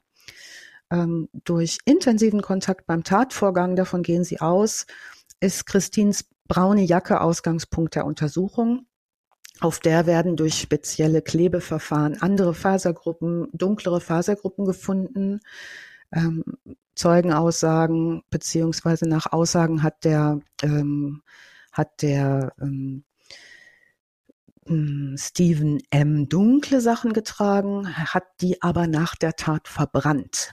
Ähm, durch intensiven Kontakt beim Tatvorgang, davon gehen sie aus, ist Christins braune Jacke Ausgangspunkt der Untersuchung. Auf der werden durch spezielle Klebeverfahren andere Fasergruppen, dunklere Fasergruppen gefunden. Ähm, Zeugenaussagen beziehungsweise nach Aussagen hat der ähm, hat der ähm, hm, Stephen M. dunkle Sachen getragen, hat die aber nach der Tat verbrannt.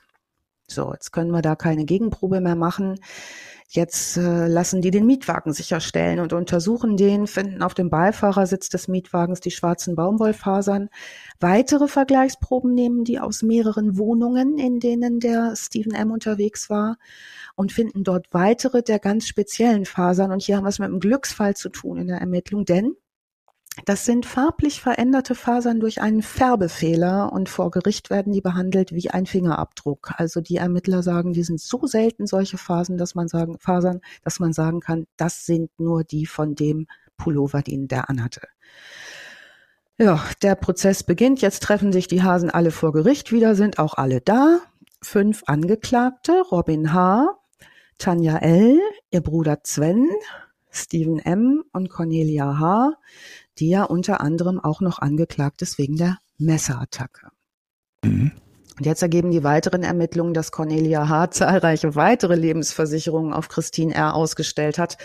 So, jetzt können wir da keine Gegenprobe mehr machen. Jetzt äh, lassen die den Mietwagen sicherstellen und untersuchen den, finden auf dem Beifahrersitz des Mietwagens die schwarzen Baumwollfasern. Weitere Vergleichsproben nehmen die aus mehreren Wohnungen, in denen der Stephen M. unterwegs war und finden dort weitere der ganz speziellen Fasern. Und hier haben wir es mit einem Glücksfall zu tun in der Ermittlung, denn das sind farblich veränderte Fasern durch einen Färbefehler und vor Gericht werden die behandelt wie ein Fingerabdruck. Also die Ermittler sagen, die sind so selten solche Fasern, dass man sagen, Fasern, dass man sagen kann, das sind nur die von dem Pullover, den der anhatte. Ja, der Prozess beginnt. Jetzt treffen sich die Hasen alle vor Gericht wieder, sind auch alle da. Fünf Angeklagte, Robin H., Tanja L., ihr Bruder Sven, Stephen M. und Cornelia H die ja unter anderem auch noch angeklagt ist wegen der Messerattacke. Mhm. Und jetzt ergeben die weiteren Ermittlungen, dass Cornelia H. zahlreiche weitere Lebensversicherungen auf Christine R. ausgestellt hat.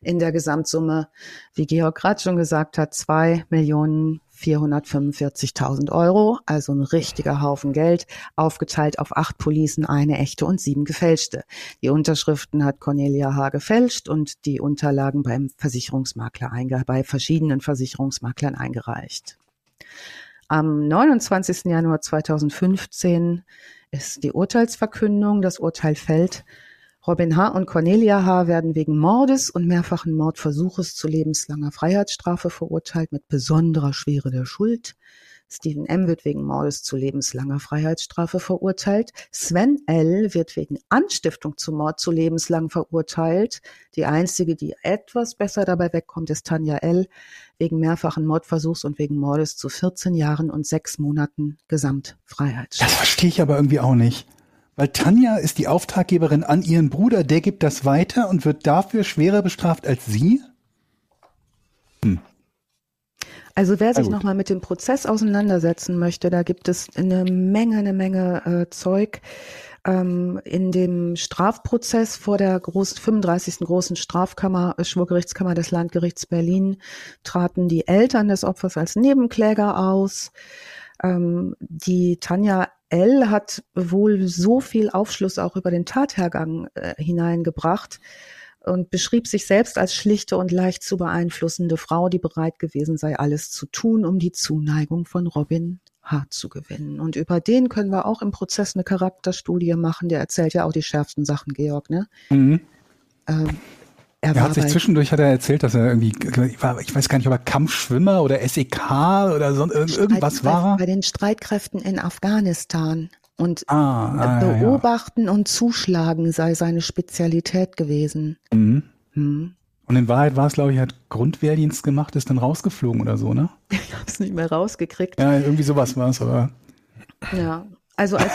In der Gesamtsumme, wie Georg gerade schon gesagt hat, zwei Millionen 445.000 Euro, also ein richtiger Haufen Geld, aufgeteilt auf acht Policen, eine echte und sieben gefälschte. Die Unterschriften hat Cornelia H. gefälscht und die Unterlagen beim Versicherungsmakler bei verschiedenen Versicherungsmaklern eingereicht. Am 29. Januar 2015 ist die Urteilsverkündung. Das Urteil fällt Robin H. und Cornelia H. werden wegen Mordes und mehrfachen Mordversuches zu lebenslanger Freiheitsstrafe verurteilt mit besonderer Schwere der Schuld. Stephen M. wird wegen Mordes zu lebenslanger Freiheitsstrafe verurteilt. Sven L. wird wegen Anstiftung zum Mord zu lebenslang verurteilt. Die einzige, die etwas besser dabei wegkommt, ist Tanja L. wegen mehrfachen Mordversuchs und wegen Mordes zu 14 Jahren und sechs Monaten Gesamtfreiheitsstrafe. Das verstehe ich aber irgendwie auch nicht. Weil Tanja ist die Auftraggeberin an ihren Bruder, der gibt das weiter und wird dafür schwerer bestraft als sie? Hm. Also wer sich nochmal mit dem Prozess auseinandersetzen möchte, da gibt es eine Menge, eine Menge äh, Zeug. Ähm, in dem Strafprozess vor der großen, 35. großen Strafkammer, äh, Schwurgerichtskammer des Landgerichts Berlin traten die Eltern des Opfers als Nebenkläger aus. Ähm, die Tanja L. hat wohl so viel Aufschluss auch über den Tathergang äh, hineingebracht und beschrieb sich selbst als schlichte und leicht zu beeinflussende Frau, die bereit gewesen sei, alles zu tun, um die Zuneigung von Robin H. zu gewinnen. Und über den können wir auch im Prozess eine Charakterstudie machen. Der erzählt ja auch die schärfsten Sachen, Georg, ne? Mhm. Ähm, er, er hat sich zwischendurch hat er erzählt, dass er irgendwie, ich weiß gar nicht, ob er Kampfschwimmer oder SEK oder so, irgendwas war. Bei den Streitkräften in Afghanistan. Und ah, ah, beobachten ja. und zuschlagen sei seine Spezialität gewesen. Mhm. Mhm. Und in Wahrheit war es, glaube ich, hat Grundwehrdienst gemacht, ist dann rausgeflogen oder so, ne? Ich habe es nicht mehr rausgekriegt. Ja, irgendwie sowas war es, aber. Ja, also als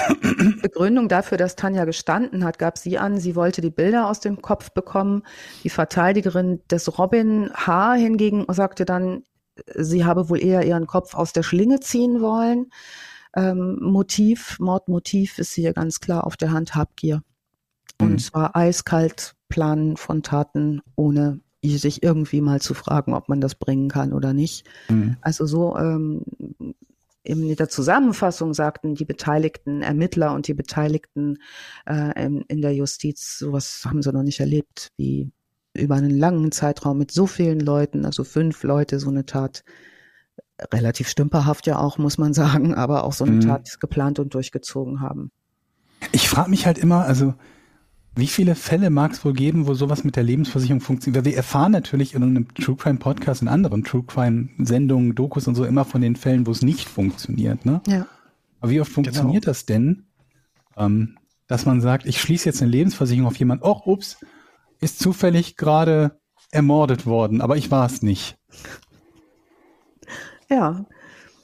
Begründung dafür, dass Tanja gestanden hat, gab sie an, sie wollte die Bilder aus dem Kopf bekommen. Die Verteidigerin des Robin H. hingegen sagte dann, sie habe wohl eher ihren Kopf aus der Schlinge ziehen wollen. Ähm, Motiv, Mordmotiv ist hier ganz klar auf der Hand Habgier. Und mhm. zwar eiskalt Planen von Taten, ohne sich irgendwie mal zu fragen, ob man das bringen kann oder nicht. Mhm. Also so ähm, in der Zusammenfassung sagten die beteiligten Ermittler und die Beteiligten äh, in, in, der Justiz, sowas haben sie noch nicht erlebt, wie über einen langen Zeitraum mit so vielen Leuten, also fünf Leute, so eine Tat, relativ stümperhaft ja auch, muss man sagen, aber auch so eine mhm. Tat geplant und durchgezogen haben. Ich frage mich halt immer, also wie viele Fälle mag es wohl geben, wo sowas mit der Lebensversicherung funktioniert? Weil wir erfahren natürlich in einem True Crime Podcast, in anderen True Crime Sendungen, Dokus und so immer von den Fällen, wo es nicht funktioniert. Ne? Ja. Aber wie oft funktioniert genau. das denn, ähm, dass man sagt, ich schließe jetzt eine Lebensversicherung auf jemanden, oh, ups, ist zufällig gerade ermordet worden, aber ich war es nicht. Ja.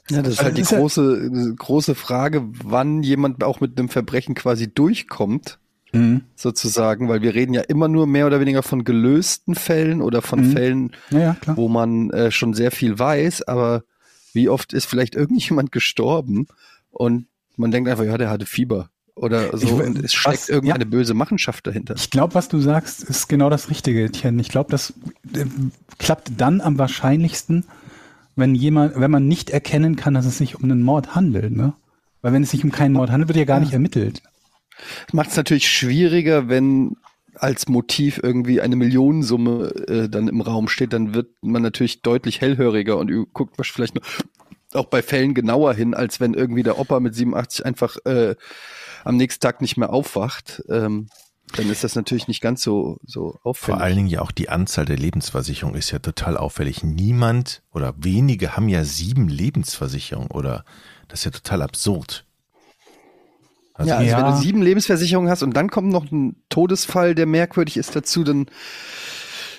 Ja, das ist halt die Also ist ja- große, große Frage, wann jemand auch mit einem Verbrechen quasi durchkommt, Mhm. sozusagen, weil wir reden ja immer nur mehr oder weniger von gelösten Fällen oder von Mhm. Fällen, Ja, ja, wo man äh, schon sehr viel weiß, aber wie oft ist vielleicht irgendjemand gestorben und man denkt einfach, ja, der hatte Fieber oder so Ich- und es was- steckt irgendeine böse Machenschaft dahinter. Ich glaube, was du sagst, ist genau das Richtige, Tien. Ich glaube, das äh, klappt dann am wahrscheinlichsten, wenn jemand, wenn man nicht erkennen kann, dass es sich um einen Mord handelt, ne? Weil wenn es sich um keinen Mord handelt, wird ja gar nicht ermittelt. Macht es natürlich schwieriger, wenn als Motiv irgendwie eine Millionensumme äh, dann im Raum steht, dann wird man natürlich deutlich hellhöriger und guckt was vielleicht noch auch bei Fällen genauer hin, als wenn irgendwie der Opa mit 87 einfach äh, am nächsten Tag nicht mehr aufwacht. Ähm, dann ist das natürlich nicht ganz so, so auffällig. Vor allen Dingen ja auch die Anzahl der Lebensversicherungen ist ja total auffällig. Niemand oder wenige haben ja sieben Lebensversicherungen oder das ist ja total absurd. Also ja, also Ja. wenn du sieben Lebensversicherungen hast und dann kommt noch ein Todesfall, der merkwürdig ist dazu, dann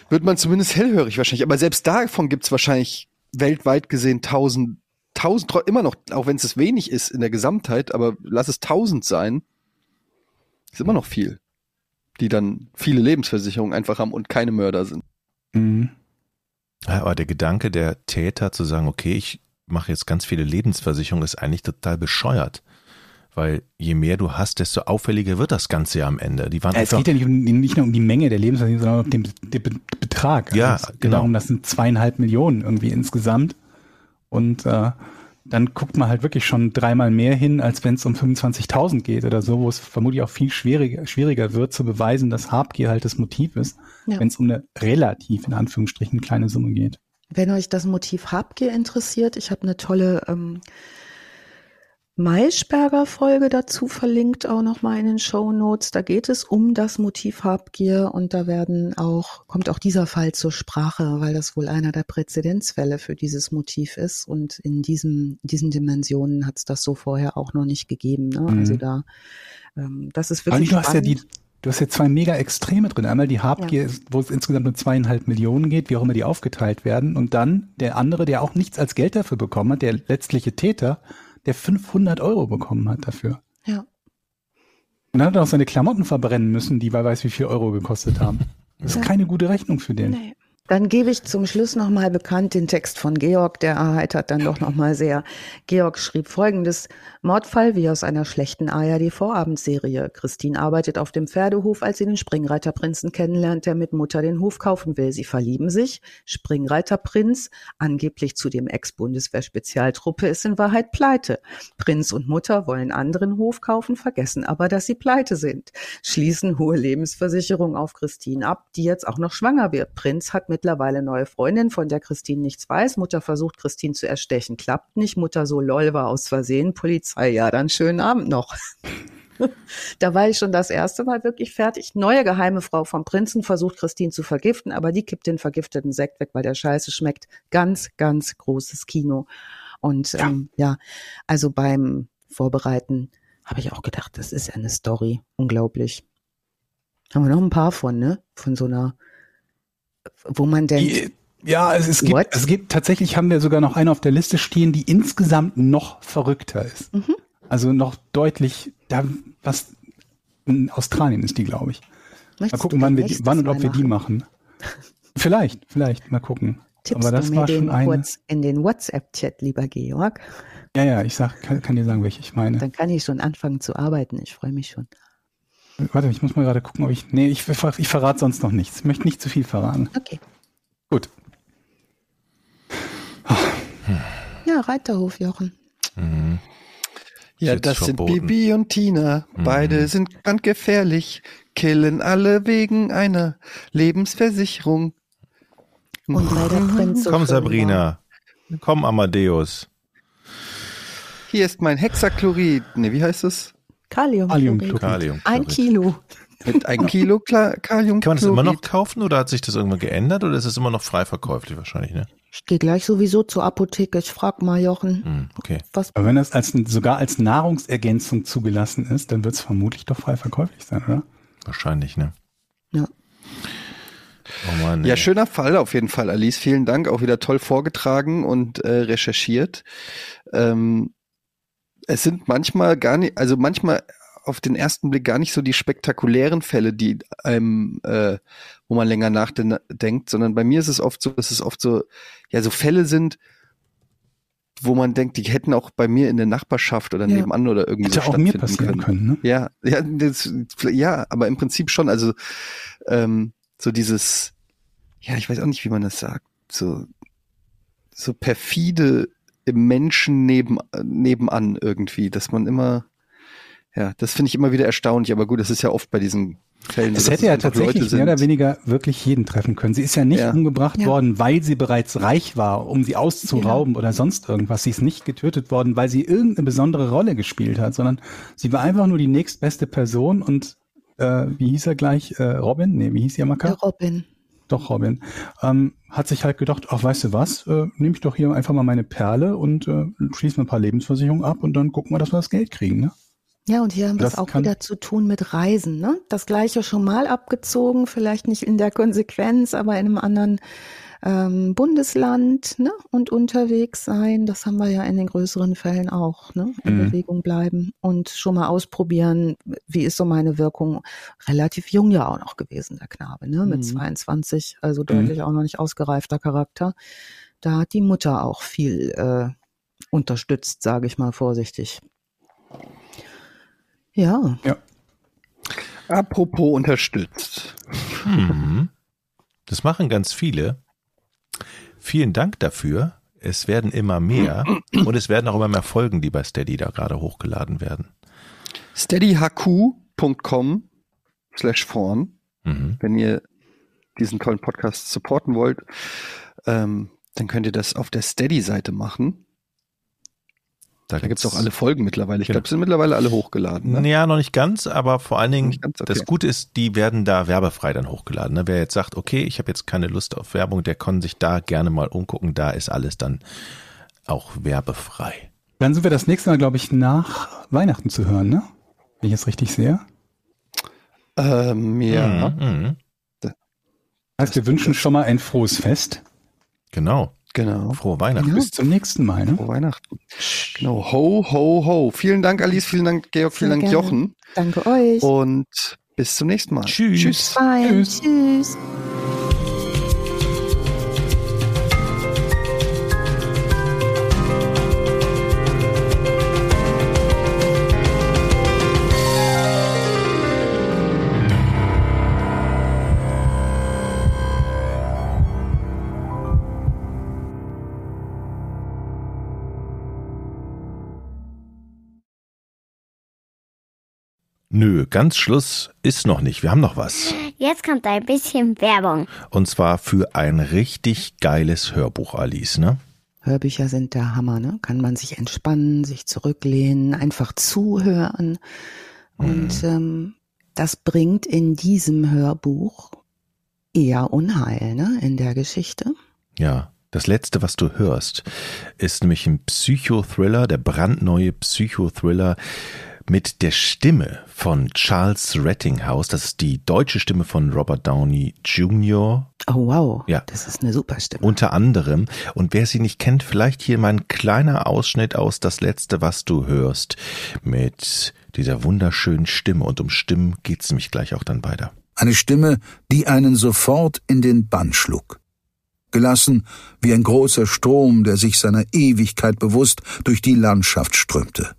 wird man zumindest hellhörig wahrscheinlich. Aber selbst davon gibt's wahrscheinlich weltweit gesehen tausend, tausend, immer noch, auch wenn es wenig ist in der Gesamtheit, aber lass es tausend sein, ist immer noch viel, die dann viele Lebensversicherungen einfach haben und keine Mörder sind. Mhm. Ja, aber der Gedanke der Täter zu sagen, okay, ich mache jetzt ganz viele Lebensversicherungen, ist eigentlich total bescheuert. Weil je mehr du hast, desto auffälliger wird das Ganze ja am Ende. Die waren Ja, es geht ja nicht, um, nicht nur um die Menge der Lebensversicherung, sondern um den, den Be- Betrag. Ja, geht genau. darum, das sind zweieinhalb Millionen irgendwie insgesamt. Und äh, dann guckt man halt wirklich schon dreimal mehr hin, als wenn es um 25.000 geht oder so, wo es vermutlich auch viel schwieriger, schwieriger wird zu beweisen, dass Habgier halt das Motiv ist, Ja. wenn es um eine relativ, in Anführungsstrichen, kleine Summe geht. Wenn euch das Motiv Habgier interessiert, ich habe eine tolle ähm, Maischberger Folge dazu verlinkt, auch nochmal in den Show Notes. Da geht es um das Motiv Habgier und da werden auch, kommt auch dieser Fall zur Sprache, weil das wohl einer der Präzedenzfälle für dieses Motiv ist. Und in diesem, diesen Dimensionen hat es das so vorher auch noch nicht gegeben. Ne? Mhm. Also da, ähm, das ist wirklich du hast ja die, spannend. du hast ja zwei mega Extreme drin. Einmal die Habgier, wo es insgesamt um zweieinhalb Millionen geht, wie auch immer die aufgeteilt werden. Und dann der andere, der auch nichts als Geld dafür bekommen hat, der letztliche Täter, der 500 Euro bekommen hat dafür. Ja. Und dann hat er auch seine Klamotten verbrennen müssen, die wer weiß wie viel Euro gekostet haben. Das ist Ja. keine gute Rechnung für den. Nee. Dann gebe ich zum Schluss nochmal bekannt den Text von Georg, der erheitert dann doch nochmal sehr. Georg schrieb folgendes. Mordfall wie aus einer schlechten ARD-Vorabendserie. Christine arbeitet auf dem Pferdehof, als sie den Springreiterprinzen kennenlernt, der mit Mutter den Hof kaufen will. Sie verlieben sich. Springreiterprinz, angeblich zu dem Ex-Bundeswehr-Spezialtruppe, ist in Wahrheit pleite. Prinz und Mutter wollen anderen Hof kaufen, vergessen aber, dass sie pleite sind. Schließen hohe Lebensversicherung auf Christine ab, die jetzt auch noch schwanger wird. Prinz hat mittlerweile neue Freundin, von der Christine nichts weiß. Mutter versucht, Christine zu erstechen, klappt nicht. Mutter so lol war aus Versehen. Polizei, ja, dann schönen Abend noch. Da war ich schon das erste Mal wirklich fertig. Neue geheime Frau vom Prinzen versucht, Christine zu vergiften, aber die kippt den vergifteten Sekt weg, weil der scheiße schmeckt. Ganz, ganz großes Kino. Und ja, ähm, ja also beim Vorbereiten habe ich auch gedacht, das ist ja eine Story. Unglaublich. Haben wir noch ein paar von, ne? Von so einer, wo man denkt. Ja, es, es, gibt, es gibt tatsächlich haben wir sogar noch eine auf der Liste stehen, die insgesamt noch verrückter ist. Mhm. Also noch deutlich, da was in Australien ist die, glaube ich. Möchtest mal gucken, wann, wir die, wann und ob wir die machen. vielleicht, vielleicht, mal gucken. Tippst Aber das du mir war den schon eine. in den WhatsApp-Chat, lieber Georg. Ja, ja, ich sag, kann, kann dir sagen, welche ich meine. Dann kann ich schon anfangen zu arbeiten. Ich freue mich schon. Warte, ich muss mal gerade gucken, ob ich. Nee, ich, ich verrate sonst noch nichts. Ich möchte nicht zu viel verraten. Okay. Gut. Ja, Reiterhof, Jochen. Mhm. Ja, das verboten. sind Bibi und Tina. Mhm. Beide sind brandgefährlich, killen alle wegen einer Lebensversicherung. Und weil der Prinz so Komm, Sabrina. War. Komm, Amadeus. Hier ist mein Hexachlorid. Ne, wie heißt es? Kaliumchlorid. Kalium ein Kilo. Mit ein Kilo Kaliumchlorid. Kann man das immer noch kaufen oder hat sich das irgendwann geändert oder ist es immer noch frei verkäuflich wahrscheinlich, ne? Ich gehe gleich sowieso zur Apotheke. Ich frag mal Jochen. Hm, okay. Was Aber wenn das als, sogar als Nahrungsergänzung zugelassen ist, dann wird es vermutlich doch frei verkäuflich sein, oder? Wahrscheinlich, ne? Ja. Oh Mann, Ja, schöner Fall auf jeden Fall, Alice. Vielen Dank. Auch wieder toll vorgetragen und äh, recherchiert. Ähm, es sind manchmal gar nicht, also manchmal auf den ersten Blick gar nicht so die spektakulären Fälle, die einem, äh, wo man länger nachdenkt, sondern bei mir ist es oft so, dass es oft so, ja, so Fälle sind, wo man denkt, die hätten auch bei mir in der Nachbarschaft oder Ja. nebenan oder irgendwie Hätte so auch mir passieren können, ne? ja, ja, das, ja, aber im Prinzip schon. Also ähm, so dieses, ja, ich weiß auch nicht, wie man das sagt, so so perfide im Menschen neben nebenan irgendwie, dass man immer, ja, das finde ich immer wieder erstaunlich. Aber gut, das ist ja oft bei diesen Fällen. Dass hätte ja tatsächlich mehr oder weniger wirklich jeden treffen können. Sie ist ja nicht Ja. umgebracht Ja. worden, weil sie bereits reich war, um sie auszurauben oder sonst irgendwas. Sie ist nicht getötet worden, weil sie irgendeine besondere Rolle gespielt hat, sondern sie war einfach nur die nächstbeste Person und äh, wie hieß er gleich? Äh, Robin? Nee, wie hieß Der Jamaka? Robin. Doch, Robin. Ähm, hat sich halt gedacht, ach, weißt du was, äh, nehme ich doch hier einfach mal meine Perle und äh, schließe mir ein paar Lebensversicherungen ab und dann gucken wir, dass wir das Geld kriegen, ne? Ja, und hier haben wir es auch wieder zu tun mit Reisen. Ne? Das gleiche schon mal abgezogen, vielleicht nicht in der Konsequenz, aber in einem anderen ähm, Bundesland ne? und unterwegs sein. Das haben wir ja in den größeren Fällen auch. Ne? In Mhm. Bewegung bleiben und schon mal ausprobieren, wie ist so meine Wirkung. Relativ jung ja auch noch gewesen, der Knabe, ne? mit Mhm. 22, also deutlich auch noch nicht ausgereifter Charakter. Da hat die Mutter auch viel äh, unterstützt, sage ich mal vorsichtig. Ja, Apropos unterstützt. Hm. Das machen ganz viele. Vielen Dank dafür. Es werden immer mehr und es werden auch immer mehr Folgen, die bei Steady da gerade hochgeladen werden. steadyhq.com slash vorn, Mhm. wenn ihr diesen tollen Podcast supporten wollt, ähm, dann könnt ihr das auf der Steady-Seite machen. Da gibt's auch alle Folgen mittlerweile. Ich Genau. glaube, sind mittlerweile alle hochgeladen. Ne? Ja, noch nicht ganz, aber vor allen Dingen, ganz, okay. das Gute ist, die werden da werbefrei dann hochgeladen. Ne? Wer jetzt sagt, okay, ich habe jetzt keine Lust auf Werbung, der kann sich da gerne mal umgucken. Da ist alles dann auch werbefrei. Dann sind wir das nächste Mal, glaube ich, nach Weihnachten zu hören, ne? Wenn ich es richtig sehe. Ähm, ja, Mhm, mhm. Heißt, wir wünschen schon mal ein frohes Fest. Genau. Genau. Frohe Weihnachten. Ja. Bis zum nächsten Mal, ne? Frohe Weihnachten. Genau. Ho, ho, ho. Vielen Dank, Alice. Vielen Dank, Georg. Vielen Sehr Dank, gerne. Jochen. danke euch. Und bis zum nächsten Mal. Tschüss. Tschüss. Tschüss. Tschüss. Nö, ganz Schluss ist noch nicht. Wir haben noch was. Jetzt kommt ein bisschen Werbung. Und zwar für ein richtig geiles Hörbuch, Alice, ne? Hörbücher sind der Hammer, ne? Kann man sich entspannen, sich zurücklehnen, einfach zuhören. Und ähm, das bringt in diesem Hörbuch eher Unheil, ne? In der Geschichte. Ja. Das letzte, was du hörst, ist nämlich ein Psychothriller, der brandneue Psychothriller mit der Stimme von Charles Rettinghaus. Das ist die deutsche Stimme von Robert Downey Jr. Oh wow, Ja. das ist eine super Stimme. Unter anderem. Und wer sie nicht kennt, vielleicht hier mal ein kleiner Ausschnitt aus das letzte, was du hörst, mit dieser wunderschönen Stimme. Und um Stimmen geht's nämlich gleich auch dann weiter. Eine Stimme, die einen sofort in den Bann schlug. Gelassen wie ein großer Strom, der sich seiner Ewigkeit bewusst durch die Landschaft strömte.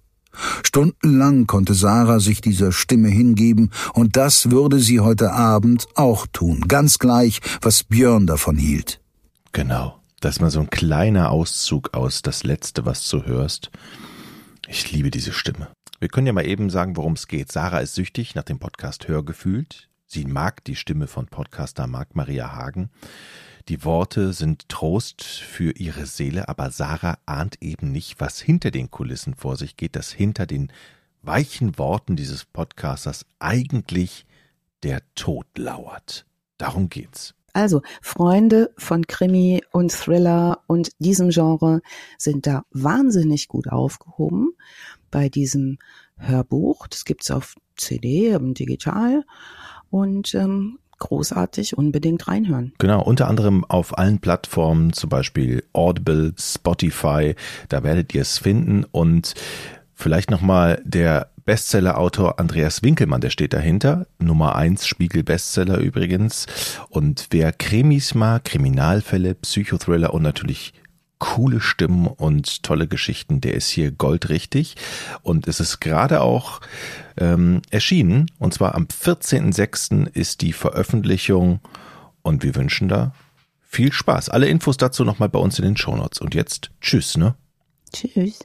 Stundenlang konnte Sarah sich dieser Stimme hingeben, und das würde sie heute Abend auch tun, ganz gleich, was Björn davon hielt. Genau. Das ist mal so ein kleiner Auszug aus das letzte, was du hörst. Ich liebe diese Stimme. Wir können ja mal eben sagen, worum es geht. Sarah ist süchtig nach dem Podcast Hörgefühlt. Sie mag die Stimme von Podcaster Marc Maria Hagen. Die Worte sind Trost für ihre Seele, aber Sarah ahnt eben nicht, was hinter den Kulissen vor sich geht, dass hinter den weichen Worten dieses Podcasters eigentlich der Tod lauert. Darum geht's. Also, Freunde von Krimi und Thriller und diesem Genre sind da wahnsinnig gut aufgehoben bei diesem Hörbuch. Das gibt's auf CD, digital und ähm, großartig, unbedingt reinhören. Genau, unter anderem auf allen Plattformen, zum Beispiel Audible, Spotify, da werdet ihr es finden und vielleicht nochmal der Bestseller-Autor Andreas Winkelmann, der steht dahinter. Nummer eins Spiegel-Bestseller übrigens. Und wer Krimis mag, Kriminalfälle, Psychothriller und natürlich coole Stimmen und tolle Geschichten, der ist hier goldrichtig. Und es ist gerade auch ähm, erschienen. Und zwar am 14.06. ist die Veröffentlichung. Und wir wünschen da viel Spaß. Alle Infos dazu nochmal bei uns in den Shownotes. Und jetzt tschüss, ne? Tschüss.